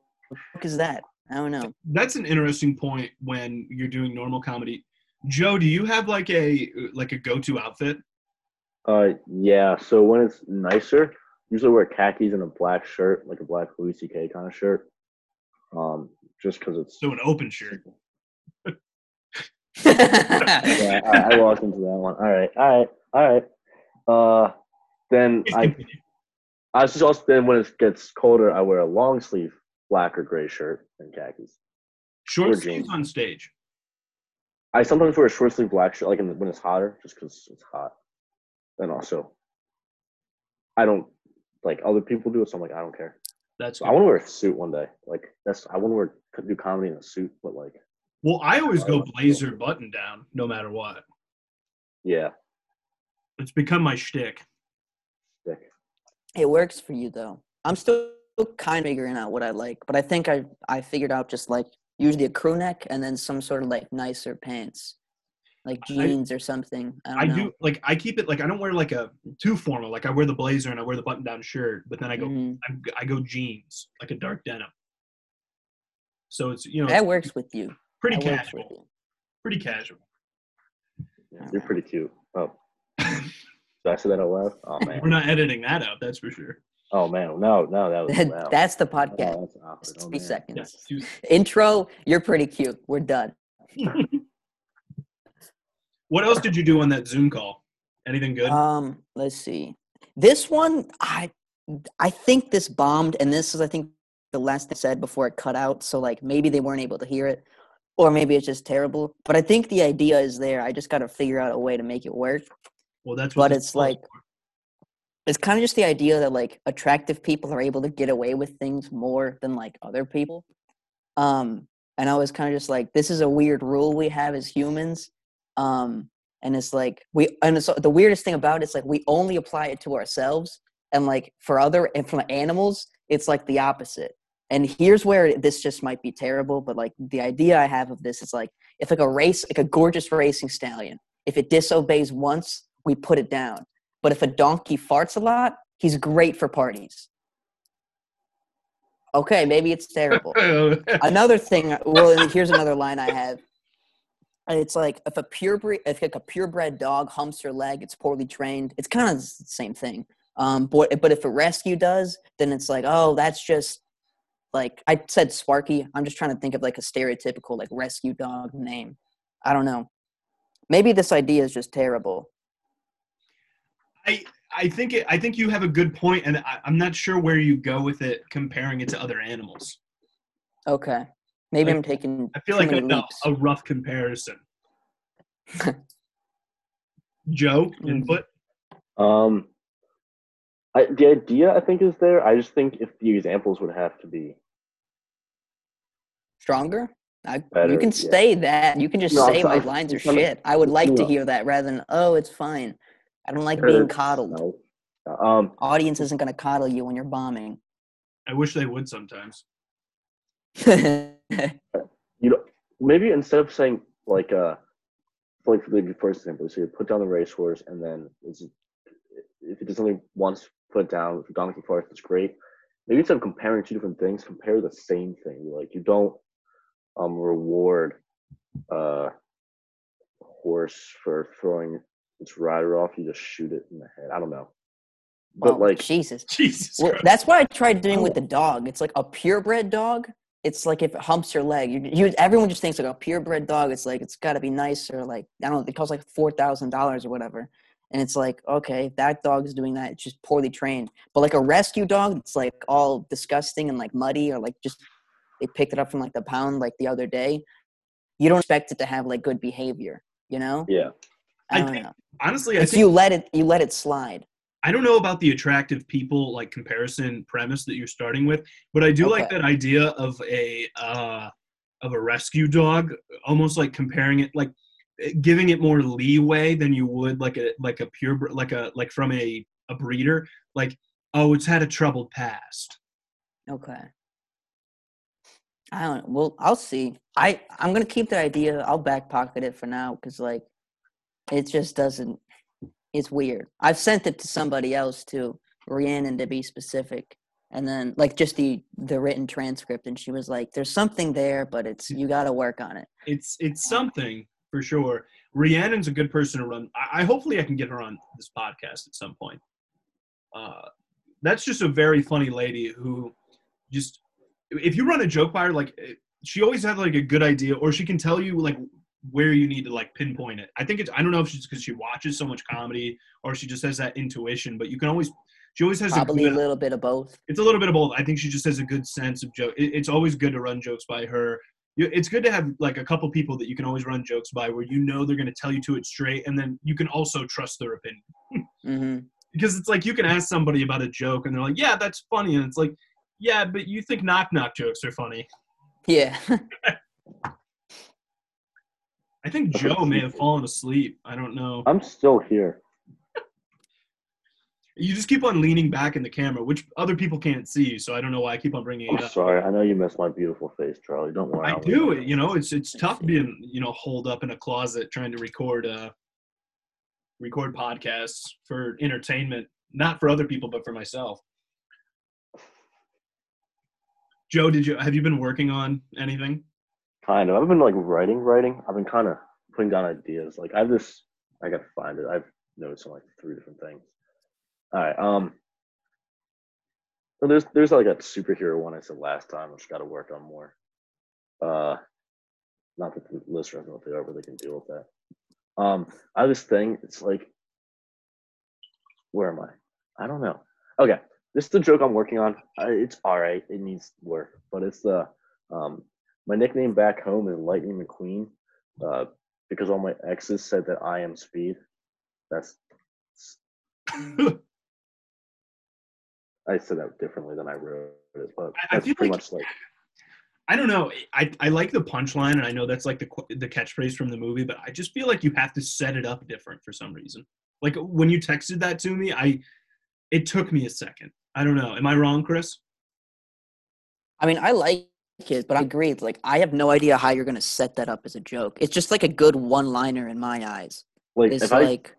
the is that? I don't know. That's an interesting point when you're doing normal comedy. Joe, do you have like a like a go-to outfit? Uh, yeah. So when it's nicer, usually wear khakis and a black shirt, like a black Louis C.K. kind of shirt. Um, just because it's So an open shirt. yeah, I, I walked into that one. All right, all right, all right. Uh, then Please I, continue. I just also then when it gets colder, I wear a long sleeve black or gray shirt and khakis. Short sleeves on stage. I sometimes wear a short sleeve black shirt, like in the, when it's hotter, just because it's hot. And also, I don't like other people do it, so I'm like, I don't care. That's I want to wear a suit one day. Like that's I want to wear do comedy in a suit, but like well. I always go Oh, blazer button down, no matter what. yeah, It's become my shtick. stick. It works for you though. I'm still kind of figuring out what I like, but I think I I figured out just like usually a crew neck and then some sort of like nicer pants, like I- jeans or something. I, don't I know. do like I keep it like I don't wear like a too formal. Like I wear the blazer and I wear the button down shirt, but then I go Mhm. I, I go jeans like a dark denim. So it's you know That works with you. pretty that casual. you. Pretty casual. Yeah, you're pretty cute. Oh, did I say that out loud? Oh man. We're not editing that out. That's for sure. Oh man. No, no, that was wow. That's the Oh, podcast. that's awkward. Oh, Three man. seconds. Yes. Intro. You're pretty cute. We're done. what else did you do on that Zoom call? Anything good? Um, let's see. This one, I, I think this bombed, and this is, I think, the last thing I said before it cut out. So like maybe they weren't able to hear it, or maybe it's just terrible. But I think the idea is there. I just got to figure out a way to make it work. well, that's what but it's like- for. It's kind of just the idea that like attractive people are able to get away with things more than like other people. Um, and I was kind of just like, this is a weird rule we have as humans. Um, and it's like we and it's, the weirdest thing about it is like we only apply it to ourselves and like for other and from animals it's like the opposite and here's where this just might be terrible but like the idea i have of this is like if like a race like a gorgeous racing stallion if it disobeys once we put it down but if a donkey farts a lot he's great for parties. Okay maybe it's terrible. Another thing well here's another line i have. It's like if a purebred if like a purebred dog humps your leg it's poorly trained it's kind of the same thing. Um but but if a rescue does then it's like oh that's just like i said sparky i'm just trying to think of like a stereotypical like rescue dog name. I don't know. Maybe this idea is just terrible I I think it, I think you have a good point, and I, I'm not sure where you go with it comparing it to other animals. okay maybe Like, i'm taking I feel like a, many a, rough comparison. Joe, Mm. input. Um, I, the idea I think is there. I just think if the examples would have to be stronger I, Better, you can yeah. say that. You can just No, I'm say my sorry. lines are I'm shit. I would like to hear that rather than, oh, it's fine. I don't like being coddled. no. Um, Audience isn't going to coddle you when you're bombing. I wish they would sometimes. you know, maybe instead of saying like uh, like for the first example, so you put down the racehorse and then it's, if it does only once put it down, if donkey farts, it's great. Maybe instead of comparing two different things, compare the same thing. Like you don't um reward uh horse for throwing its rider off. You just shoot it in the head. I don't know, but Oh, like Jesus. Jesus Well, that's what I tried doing with oh. the dog. It's like a purebred dog. It's like if it humps your leg, you, you everyone just thinks like a purebred dog. It's like it's got to be nice or like I don't know. It costs like four thousand dollars or whatever, and it's like okay, that dog is doing that. It's just poorly trained. But like a rescue dog, it's like all disgusting and like muddy or like just they picked it up from like the pound like the other day. You don't expect it to have like good behavior, you know? yeah, I I don't think- know. Honestly, I It's think you let it you let it slide. I don't know about the attractive people like comparison premise that you're starting with, but I do like that idea of a uh, of a rescue dog, almost like comparing it like giving it more leeway than you would like a like a pure like a like from a a breeder. Like, oh, it's had a troubled past. Okay. I don't. Well, I'll see. I I'm gonna keep the idea. I'll back pocket it for now because like, it just doesn't. It's weird. I've sent it to somebody else too, Rhiannon to be specific, and then like just the the written transcript, and she was like, "There's something there, but it's you got to work on it." It's it's something for sure. Rhiannon's a good person to run. I, I hopefully I can get her on this podcast at some point. Uh, that's just a very funny lady who just if you run a joke by her, like eh, she always has like a good idea, or she can tell you like where you need to like pinpoint it. I think it's I don't know if she's because she watches so much comedy or she just has that intuition, but you can always she always has Probably a, a little bit of both. it's a little bit of both. I think she just has a good sense of joke. It, it's always good to run jokes by her. You- It's good to have like a couple people that you can always run jokes by, where you know they're going to tell you to it straight, and then you can also trust their opinion. hmm Because it's like you can ask somebody about a joke, and they're like, "Yeah, that's funny," and it's like, "Yeah, but you think knock knock jokes are funny." Yeah. I think Joe may have fallen asleep. I don't know. I'm still here. You just keep on leaning back in the camera, which other people can't see. So I don't know why I keep on bringing it I'm up. sorry. I know you miss my beautiful face, Charlie. Don't worry. I I'll do leave it. You know, it's it's tough being you know holed up in a closet trying to record uh record podcasts for entertainment, not for other people, but for myself. Joe, did you have you been working on anything? Kind of. I've been like writing, writing. I've been kind of putting down ideas. Like I have this. I gotta find it. I've noticed on like three different things. All right. Um. There's there's like a superhero one I said last time, which got to work on more. Uh, not that the listeners know what they are, but they can deal with that. Um, I have this thing. It's like, where am I? I don't know. Okay, this is the joke I'm working on. I, it's all right. It needs work, but it's the um my nickname back home is Lightning McQueen, uh, because all my exes said that I am Speed. That's I said that differently than I wrote it, but I- I that's feel pretty like- much like I don't know. I, I like the punchline, and I know that's like the the catchphrase from the movie, but I just feel like you have to set it up different for some reason. Like when you texted that to me, I it took me a second. I don't know. Am I wrong, Kris? I mean, I like it, but I agree. it's Like, I have no idea how you're gonna set that up as a joke. It's just like a good one-liner in my eyes. like It's if I like,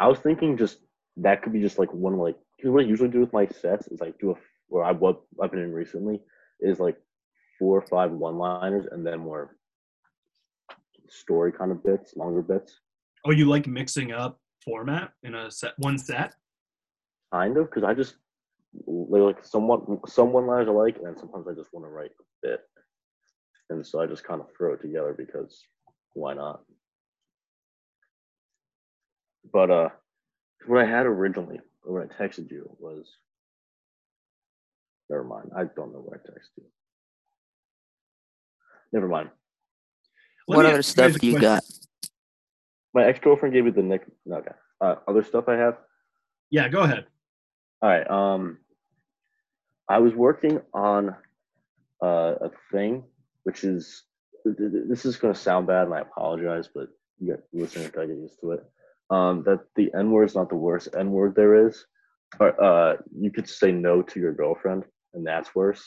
I was thinking just that could be just like one like what I usually do with my sets is like do a or I what I've been in recently is like four or five one liners and then more story kind of bits, longer bits, Oh, you like mixing up format in a set one set? kind of because I just they're like somewhat some one liners I like and then sometimes I just want to write a bit, and so I just kind of throw it together because why not? But uh, what I had originally when I texted you was never mind. I don't know what I texted you. Never mind. Let what other ask you guys stuff do you question. got? My ex girlfriend gave me the nick. No, okay. Uh, other stuff I have. Yeah, go ahead. All right. Um, I was working on uh, a thing, which is th- th- th- this is going to sound bad, and I apologize, but you got listeners gotta get used to it. Um, that the N word is not the worst N word there is. But uh, you could say no to your girlfriend, and that's worse.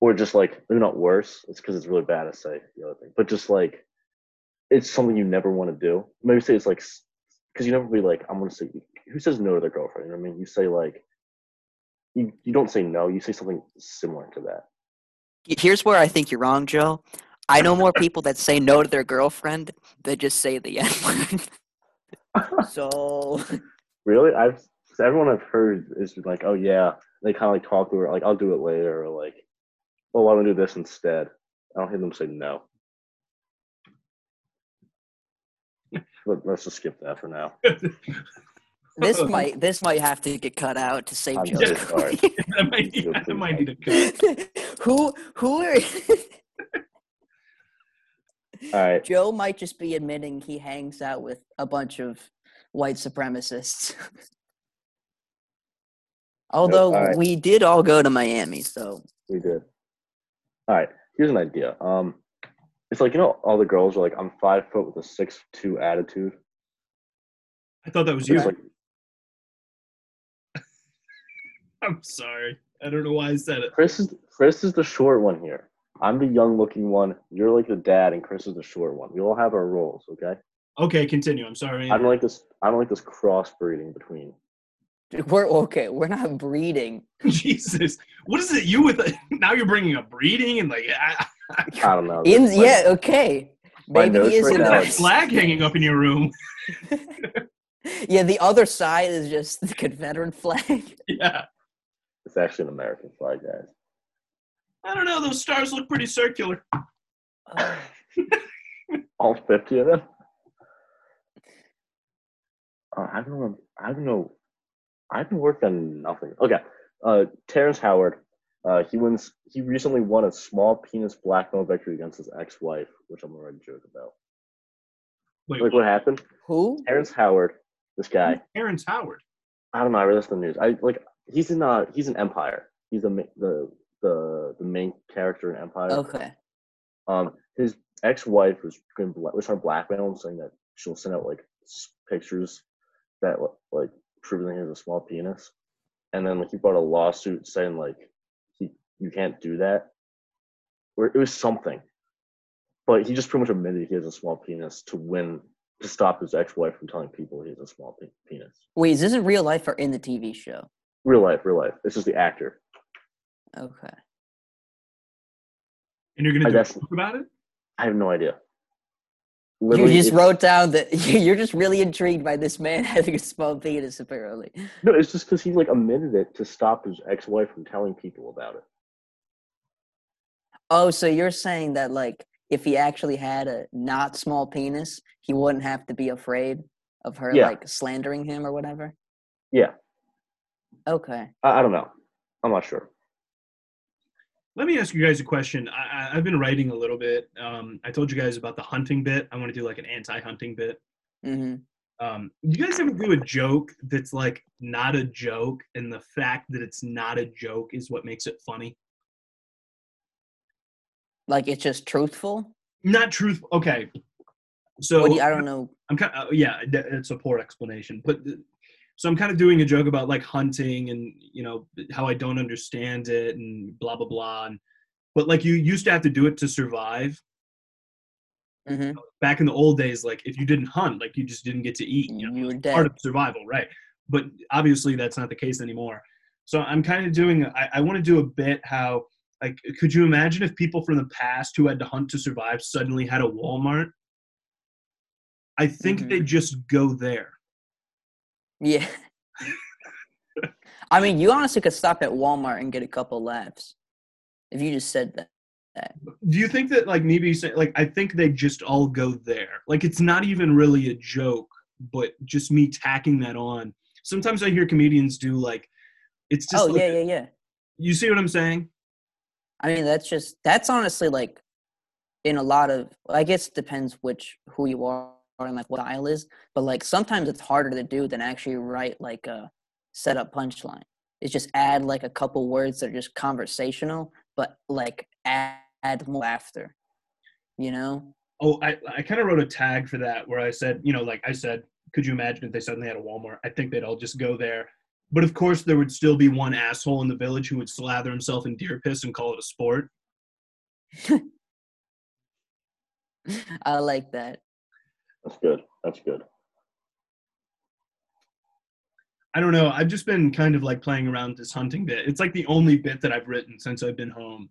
Or just like maybe not worse. It's because it's really bad to say the other thing, but just like it's something you never want to do. Maybe say it's like because you never be like I'm gonna say who says no to their girlfriend? You know what I mean? You say like you you don't say no. You say something similar to that. Here's where I think you're wrong, Joe. I know more people that say no to their girlfriend than just say the N word. so really, I've everyone I've heard is like, oh yeah, they kind of like talk to her like I'll do it later, or like, oh why don't I do this instead? I don't hear them say no. But let's just skip that for now. This might this might have to get cut out to save I'm Joe's so sorry. that might, Feel that might need a cut. who who are All right, Joe might just be admitting he hangs out with a bunch of white supremacists. Although alright. we did all go to Miami, so we did. All right, here's an idea. Um, It's like you know, all the girls are like, "I'm five foot with a six two attitude." I thought that was you. Like, I'm sorry. I don't know why I said it. Kris is Kris is the short one here. I'm the young looking one. You're like the dad, and Kris is the short one. We all have our roles, okay? Okay, continue. I'm sorry. I don't like this. I don't like this crossbreeding between. We're okay. We're not breeding. Jesus, what is it? You with now? You're bringing up breeding and like I, I don't know. In, like, yeah, okay. my Maybe he is right in now that that. is- flag hanging up in your room. yeah, the other side is just the Confederate flag. Yeah, It's actually an American flag, guys. I don't know. Those stars look pretty circular. All fifty of them. Uh, I don't know. I don't know. I haven't worked on nothing. Okay. Uh, Terrence Howard. Uh, he wins. He recently won a small penis blackmail victory against his ex-wife, which I'm gonna write a joke about. Wait, Like what happened? Who? Terrence Howard, this guy. Terrence Howard. I don't know. I read this in the news. I like. He's in. Uh, he's an Empire. He's the the the the main character in Empire. Okay. Um, his ex-wife was was trying to blackmail him, saying that she'll send out like pictures that like proving that he has a small penis, and then like he brought a lawsuit saying like he you can't do that, or it was something, but he just pretty much admitted he has a small penis to win to stop his ex-wife from telling people he has a small pe- penis. Wait, is this in real life or in the TV show? Real life, real life. This is the actor. Okay. And you're gonna I do a guess- book about it? I have no idea. You just wrote down that you're just really intrigued by this man having a small penis, apparently. No, it's just because he like admitted it to stop his ex-wife from telling people about it. Oh, so you're saying that like if he actually had a not small penis, he wouldn't have to be afraid of her Yeah. like slandering him or whatever? Yeah, Okay. I, I don't know. I'm not sure. Let me ask you guys a question. I, I, I've been writing a little bit. Um, I told you guys about the hunting bit. I want to do like an anti-hunting bit. hmm Um, you guys ever do a joke that's like not a joke, and the fact that it's not a joke is what makes it funny? Like it's just truthful? Not truth. Okay. So What do you, I don't know. I'm kind of, yeah, th- it's a poor explanation. But th- so I'm kind of doing a joke about like hunting and you know how I don't understand it and blah blah blah. And but like you used to have to do it to survive. hmm Back in the old days, like if you didn't hunt, like you just didn't get to eat. You know, You were part of survival, right? But obviously that's not the case anymore. So I'm kind of doing. I, I want to do a bit how like could you imagine if people from the past who had to hunt to survive suddenly had a Walmart? I think Mhm. they'd just go there. Yeah. I mean, you honestly could stop at Walmart and get a couple laughs if you just said that. Do you think that like maybe say like I think they just all go there. Like it's not even really a joke, but just me tacking that on. Sometimes I hear comedians do like it's just Oh like- yeah, yeah, yeah. you see what I'm saying? I mean, that's just that's honestly like in a lot of. I guess it depends which who you are and like what style is, but like sometimes it's harder to do than actually write like a setup punchline. It's just add like a couple words that are just conversational, but like add, add more laughter. You know? Oh, I I kind of wrote a tag for that where I said, you know, like I said, could you imagine if they suddenly had a Walmart? I think they'd all just go there. But of course, there would still be one asshole in the village who would slather himself in deer piss and call it a sport. I like that. That's good. That's good. I don't know. I've just been kind of like playing around this hunting bit. It's like the only bit that I've written since I've been home.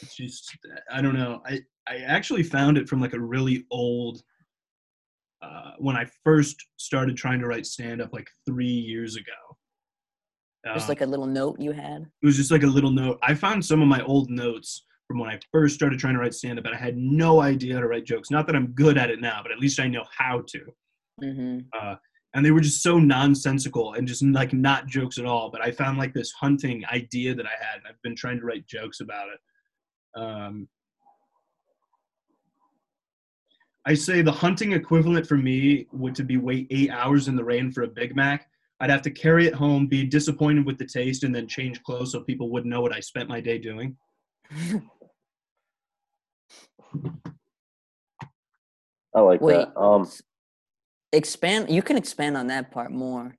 It's just I don't know. I I actually found it from like a really old uh, when I first started trying to write stand up like three years ago. Just Um, like a little note you had. it was just like a little note. I found some of my old notes from when I first started trying to write stand up, and I had no idea how to write jokes. Not that I'm good at it now, but at least I know how to. hmm Uh, and they were just so nonsensical and just like not jokes at all. But I found like this hunting idea that I had, and I've been trying to write jokes about it. Um, I say the hunting equivalent for me would to be wait eight hours in the rain for a Big Mac. I'd have to carry it home, be disappointed with the taste, and then change clothes so people wouldn't know what I spent my day doing. I like Wait, that. Um, expand. You can expand on that part more.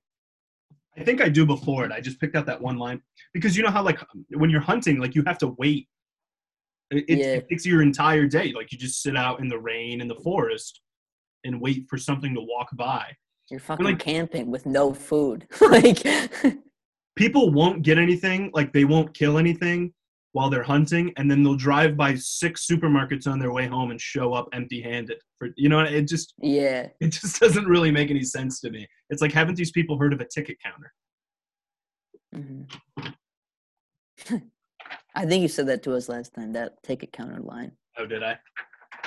I think I do before it. I just picked out that one line because you know how like when you're hunting, like you have to wait. It, it, Yeah. it takes your entire day. Like you just sit out in the rain in the forest and wait for something to walk by. You're fucking like- camping with no food. like, People won't get anything. Like they won't kill anything while they're hunting, and then they'll drive by six supermarkets on their way home and show up empty-handed. For you know, it just yeah. it just doesn't really make any sense to me. It's like haven't these people heard of a ticket counter? Mhm. I think you said that to us last time. That ticket counter line. Oh, did I?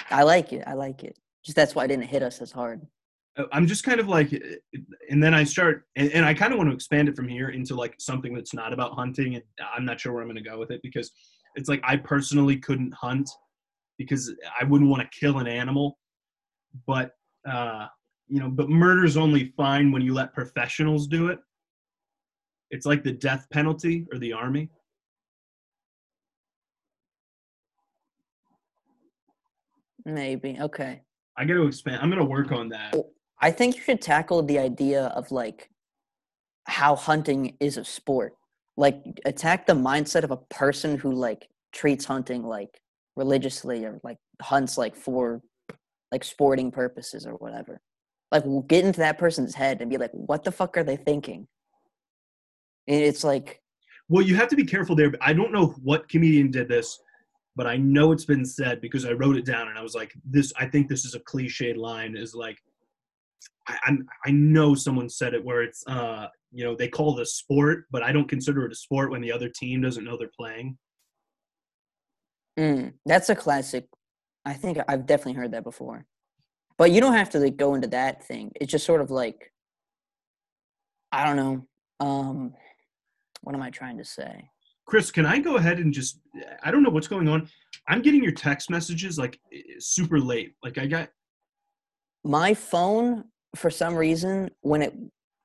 I like it. I like it. Just that's why it didn't hit us as hard. I'm just kind of like, and then I start, and, and I kind of want to expand it from here into like something that's not about hunting. And I'm not sure where I'm going to go with it because it's like I personally couldn't hunt because I wouldn't want to kill an animal. But, uh, you know, but murder's only fine when you let professionals do it. It's like the death penalty or the army. Maybe. Okay. I got to expand. I'm going to work on that. I think you should tackle the idea of like how hunting is a sport. Like attack the mindset of a person who like treats hunting like religiously or like hunts like for like sporting purposes or whatever. Like we'll get into that person's head and be like, what the fuck are they thinking? And it's like Well, you have to be careful there. I don't know what comedian did this, but I know it's been said because I wrote it down and I was like, "This." I think this is a cliched line. Is like, I, I'm. I know someone said it where it's, uh, you know, they call it a sport, but I don't consider it a sport when the other team doesn't know they're playing. Mm, that's a classic. I think I've definitely heard that before. But you don't have to like go into that thing. It's just sort of like I don't know. Um what am I trying to say? Kris, can I go ahead and just? I don't know what's going on. I'm getting your text messages like super late. Like I got My phone for some reason when it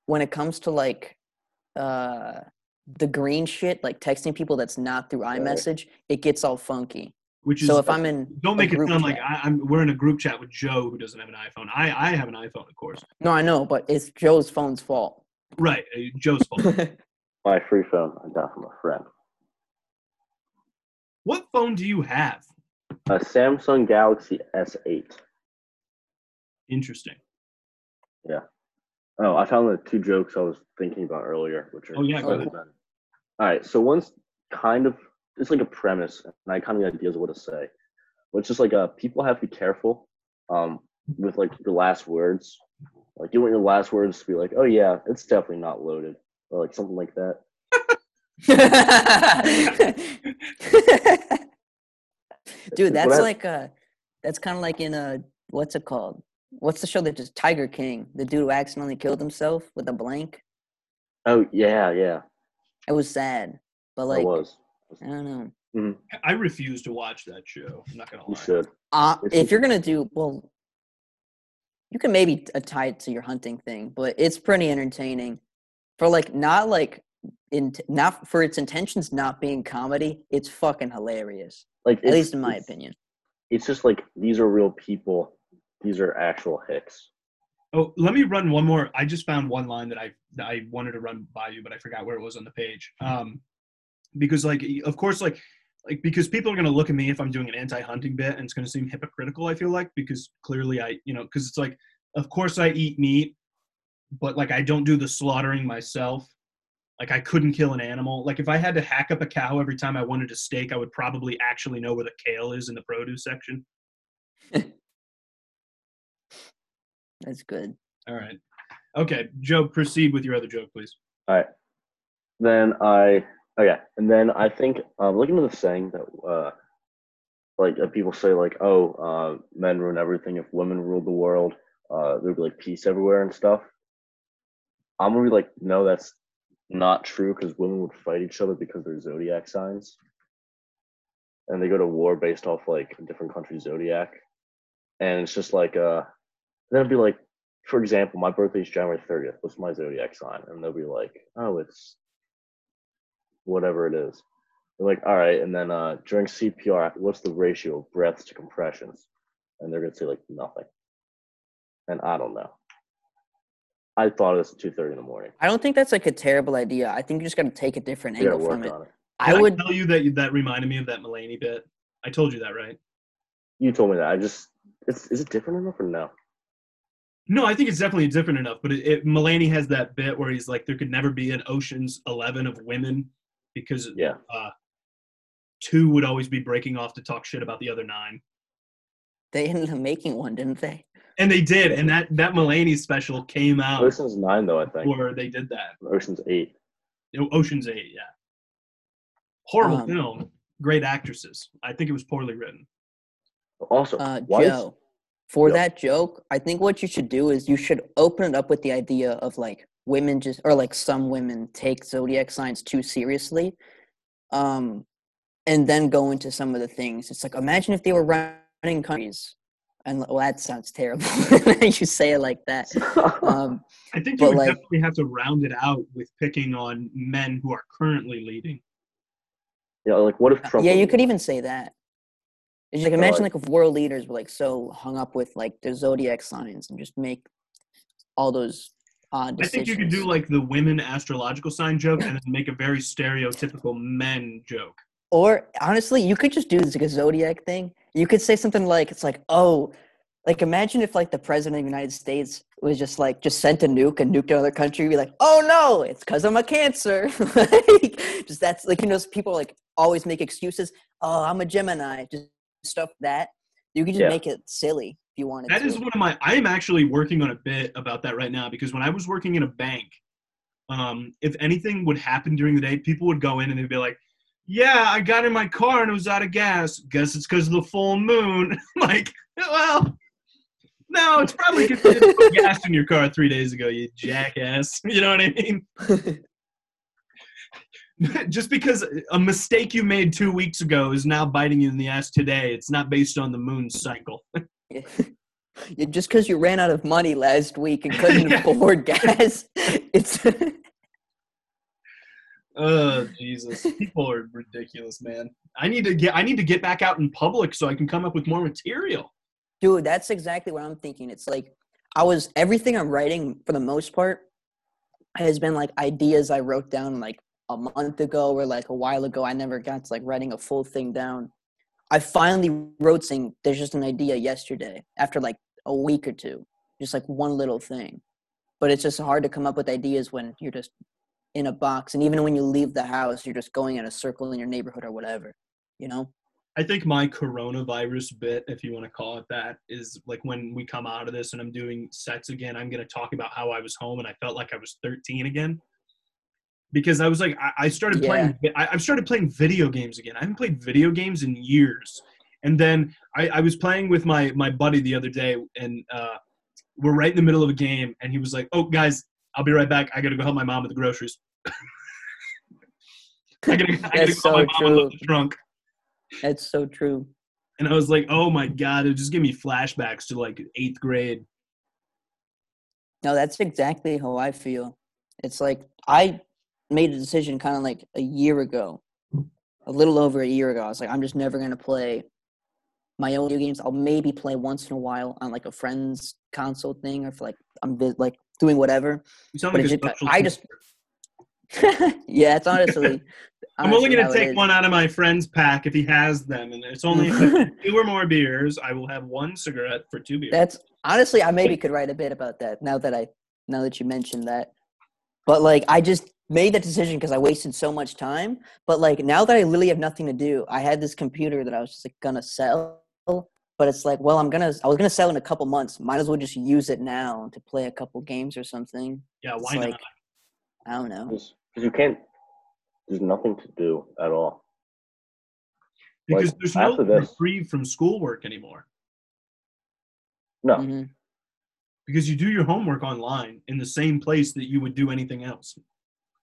when it comes to like uh the green shit like texting people that's not through Right. iMessage, it gets all funky. which is So if I'm in don't make it group sound like chat- I, I'm. We're in a group chat with Joe who doesn't have an iPhone. I I have an iPhone, of course. No, I know, but it's Joe's phone's fault. Right, uh, Joe's fault. my free phone I got from a friend. What phone do you have? A Samsung Galaxy S8. Interesting. Oh, I found the two jokes I was thinking about earlier, which are Oh, yeah, go really better. All right, so one's kind of it's like a premise, and I kind of get ideas of what to say. But it's just like uh, people have to be careful um, with like your last words. Like you want your last words to be like, "Oh yeah, it's definitely not loaded," or like something like that. Dude, that's like uh that's kind of like in a what's it called? What's the show that just Tiger King? The dude who accidentally killed himself with a blank. Oh yeah, yeah, It was sad, but like it like was. I don't know. I refuse to watch that show. I'm not gonna lie. You should. Uh, if you're gonna do well, you can maybe t- uh, tie it to your hunting thing, but it's pretty entertaining. For like not like in not for its intentions not being comedy, it's fucking hilarious. Like At least in my opinion. it's just like these are real people. These are actual hicks. Oh, let me run one more. I just found one line that I that I wanted to run by you, but I forgot where it was on the page. Um, because like, of course, like, like because people are gonna look at me if I'm doing an anti-hunting bit, and it's gonna seem hypocritical. I feel like because clearly I, you know, because it's like, of course I eat meat, but like I don't do the slaughtering myself. Like I couldn't kill an animal. Like if I had to hack up a cow every time I wanted a steak, I would probably actually know where the kale is in the produce section. That's good. All right. Okay, Joe, proceed with your other joke, please. All right. Then I oh yeah, and then I think um, looking at the saying that uh, like uh, people say like oh uh, men ruin everything if women ruled the world uh, there'd be like peace everywhere and stuff. I'm gonna be like no that's not true because women would fight each other because they're zodiac signs, and they go to war based off like a different country's zodiac, and it's just like uh then it'd be like for example, my birthday is January 30th. What's my zodiac sign? And they'll be like, oh, it's whatever it is. They're like, all right, and then uh, during CPR, what's the ratio of breaths to compressions? And they're gonna say like nothing. And I don't know. I thought it was at two thirty in the morning. I don't think that's like a terrible idea. I think you just got to take a different I angle from work it. on it. I Did would. tell you that that reminded me of that Mulaney bit. I told you that, right? You told me that. I just, it's, is it different enough or no? No, I think it's definitely different enough. But it, it, Mulaney has that bit where he's like, there could never be an Ocean's Eleven of women because Yeah. uh, two would always be breaking off to talk shit about the other nine. They ended up making one, didn't they? And they did, and that that Mulaney special came out Ocean's nine though, I think. where they did that. Ocean's eight. You know, Ocean's Eight, yeah. Horrible Um, film. Great actresses. I think it was poorly written. Also, Uh, why is- Joe, for Yep. that joke, I think what you should do is you should open it up with the idea of like women just, or like some women take zodiac signs too seriously, um, and then go into some of the things. It's like imagine if they were running countries, and well, that sounds terrible. you say it like that. Um, I think But, you would like- definitely have to round it out with picking on men who are currently leading. yeah, like what if Trump? yeah, you could even say that. It's like imagine like- like if world leaders were like so hung up with like their zodiac signs and just make all those odd I decisions. think you could do like the women astrological sign joke and then make a very stereotypical men joke. Or honestly, you could just do this like a zodiac thing. You could say something like, "It's like, oh, like imagine if like the president of the United States was just like just sent a nuke and nuked another country. Be like, oh no, it's because I'm a Cancer. like, just that's like you know, people like always make excuses. Oh, I'm a Gemini. Just stuff like that. You could just Yeah. make it silly if you wanted That to. is one of my. I am actually working on a bit about that right now because when I was working in a bank, um, if anything would happen during the day, people would go in and they'd be like, "Yeah, I got in my car and it was out of gas. Guess it's because of the full moon." like, well, no, it's probably because you didn't put gas in your car three days ago, you jackass. You know what I mean? Just because a mistake you made two weeks ago is now biting you in the ass today, it's not based on the moon cycle. Yeah, just because you ran out of money last week and couldn't Yeah. afford gas, it's Oh Jesus! People are ridiculous, man. I need to get I need to get back out in public so I can come up with more material. Dude, that's exactly what I'm thinking. It's like I was everything I'm writing for the most part has been like ideas I wrote down like a month ago or like a while ago. I never got to like writing a full thing down. I finally wrote saying there's just an idea yesterday after like a week or two. Just like one little thing. But it's just hard to come up with ideas when you're just in a box and even when you leave the house you're just going in a circle in your neighborhood or whatever. You know? I think my coronavirus bit, if you want to call it that, is like when we come out of this and I'm doing sets again, I'm going to talk about how I was home and I felt like I was 13 again. Because I was like, I, I started playing, I, I've started playing video games again. I haven't played video games in years. And then I, I was playing with my my buddy the other day, and uh, we're right in the middle of a game, and he was like, "Oh, guys, I'll be right back. I got to go help my mom with the groceries." I gotta, I gotta go my so mom true. the trunk. That's so true. And I was like, oh my God, it just gave me flashbacks to like eighth grade. No, that's exactly how I feel. It's like I made a decision kind of like a year ago, a little over a year ago. I was like, I'm just never going to play my own video games. I'll maybe play once in a while on like a friend's console thing or if like I'm like doing whatever. You sound But like just- I just- yeah, it's honestly. I'm only gonna take one out of my friend's pack if he has them. And it's only if I have two or more beers, I will have one cigarette for two beers. That's honestly, I maybe could write a bit about that now that I now that you mentioned that. But like, I just made that decision because I wasted so much time. But like, now that I literally have nothing to do, I had this computer that I was just like gonna sell. But it's like, well, I'm gonna I was gonna sell in a couple months. Might as well just use it now to play a couple games or something. yeah, It's why like, not? I don't know. Because you can't. There's nothing to do at all. Because like, there's no after this- reprieve from schoolwork anymore. No, Mhm. Because you do your homework online in the same place that you would do anything else.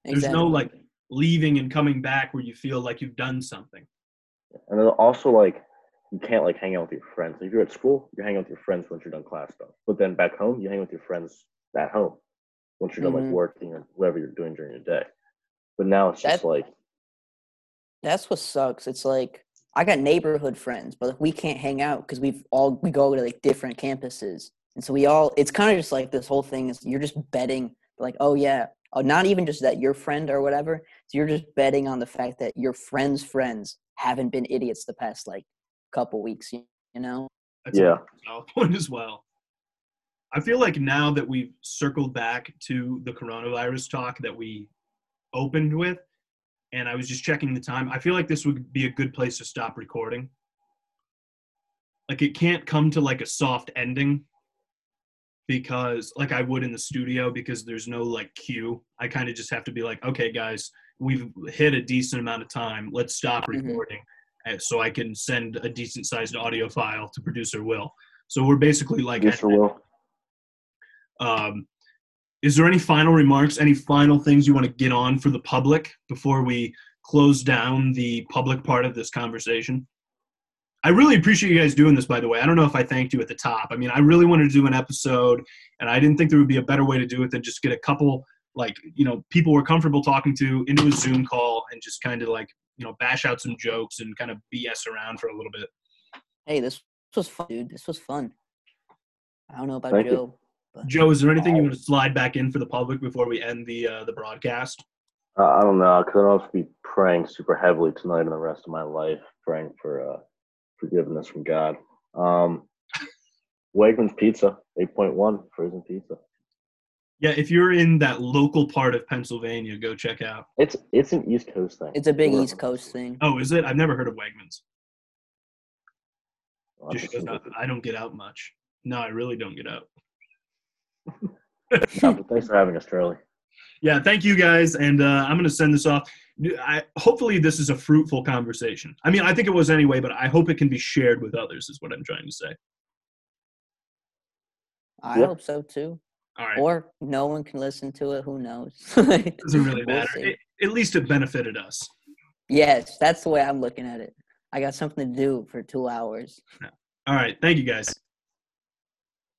There's no like leaving and coming back where you feel like you've done something. and then also like you can't like hang out with your friends. If you're at school, you're hanging out with your friends once you're done class stuff. But then back home, you hang with your friends at home once you're done Mhm. like working or whatever you're doing during your day. But now it's just That- like That's what sucks. It's like I got neighborhood friends, but like, we can't hang out because we've all we go to like different campuses, and so we all. It's kind of just like this whole thing is you're just betting like, oh yeah, Oh, not even just that your friend or whatever. So you're just betting on the fact that your friends' friends haven't been idiots the past like couple weeks. You, you know? That's Yeah. a valid point as well. I feel like now that we've circled back to the coronavirus talk that we opened with, and I was just checking the time, I feel like this would be a good place to stop recording. Like it can't come to like a soft ending because like I would in the studio because there's no like cue. I kind of just have to be like, okay, guys, we've hit a decent amount of time. Let's stop Mhm. recording uh, so I can send a decent sized audio file to producer Will. So we're basically like, Mr. Will. um, is there any final remarks, any final things you want to get on for the public before we close down the public part of this conversation? I really appreciate you guys doing this, by the way. I don't know if I thanked you at the top. I mean, I really wanted to do an episode, and I didn't think there would be a better way to do it than just get a couple, like, you know, people we're comfortable talking to into a Zoom call and just kind of like, you know, bash out some jokes and kind of BS around for a little bit. Hey, this was fun, dude. This was fun. I don't know about Thank you. Joe. But Joe, is there anything you want to slide back in for the public before we end the uh, the broadcast? Uh, I don't know, because I don't have to be praying super heavily tonight and the rest of my life, praying for uh, forgiveness from God. Um, Wegmans Pizza, 8.1, frozen pizza. Yeah, if you're in that local part of Pennsylvania, go check out. It's it's an East Coast thing. it's a big We're- East Coast thing. Oh, is it? I've never heard of Wegmans. I'll Just have to shows see that if I don't get out much. No, I really don't get out. it's- Thanks for having us, Charlie. Yeah, thank you guys, and uh, I'm going to send this off. I, hopefully, this is a fruitful conversation. I mean, I think it was anyway, but I hope it can be shared with others. Is what I'm trying to say. I Yeah. hope so too. All right, Or no one can listen to it. Who knows? it doesn't really We'll matter. It, at least it benefited us. yes, that's the way I'm looking at it. I got something to do for two hours. All right, thank you guys.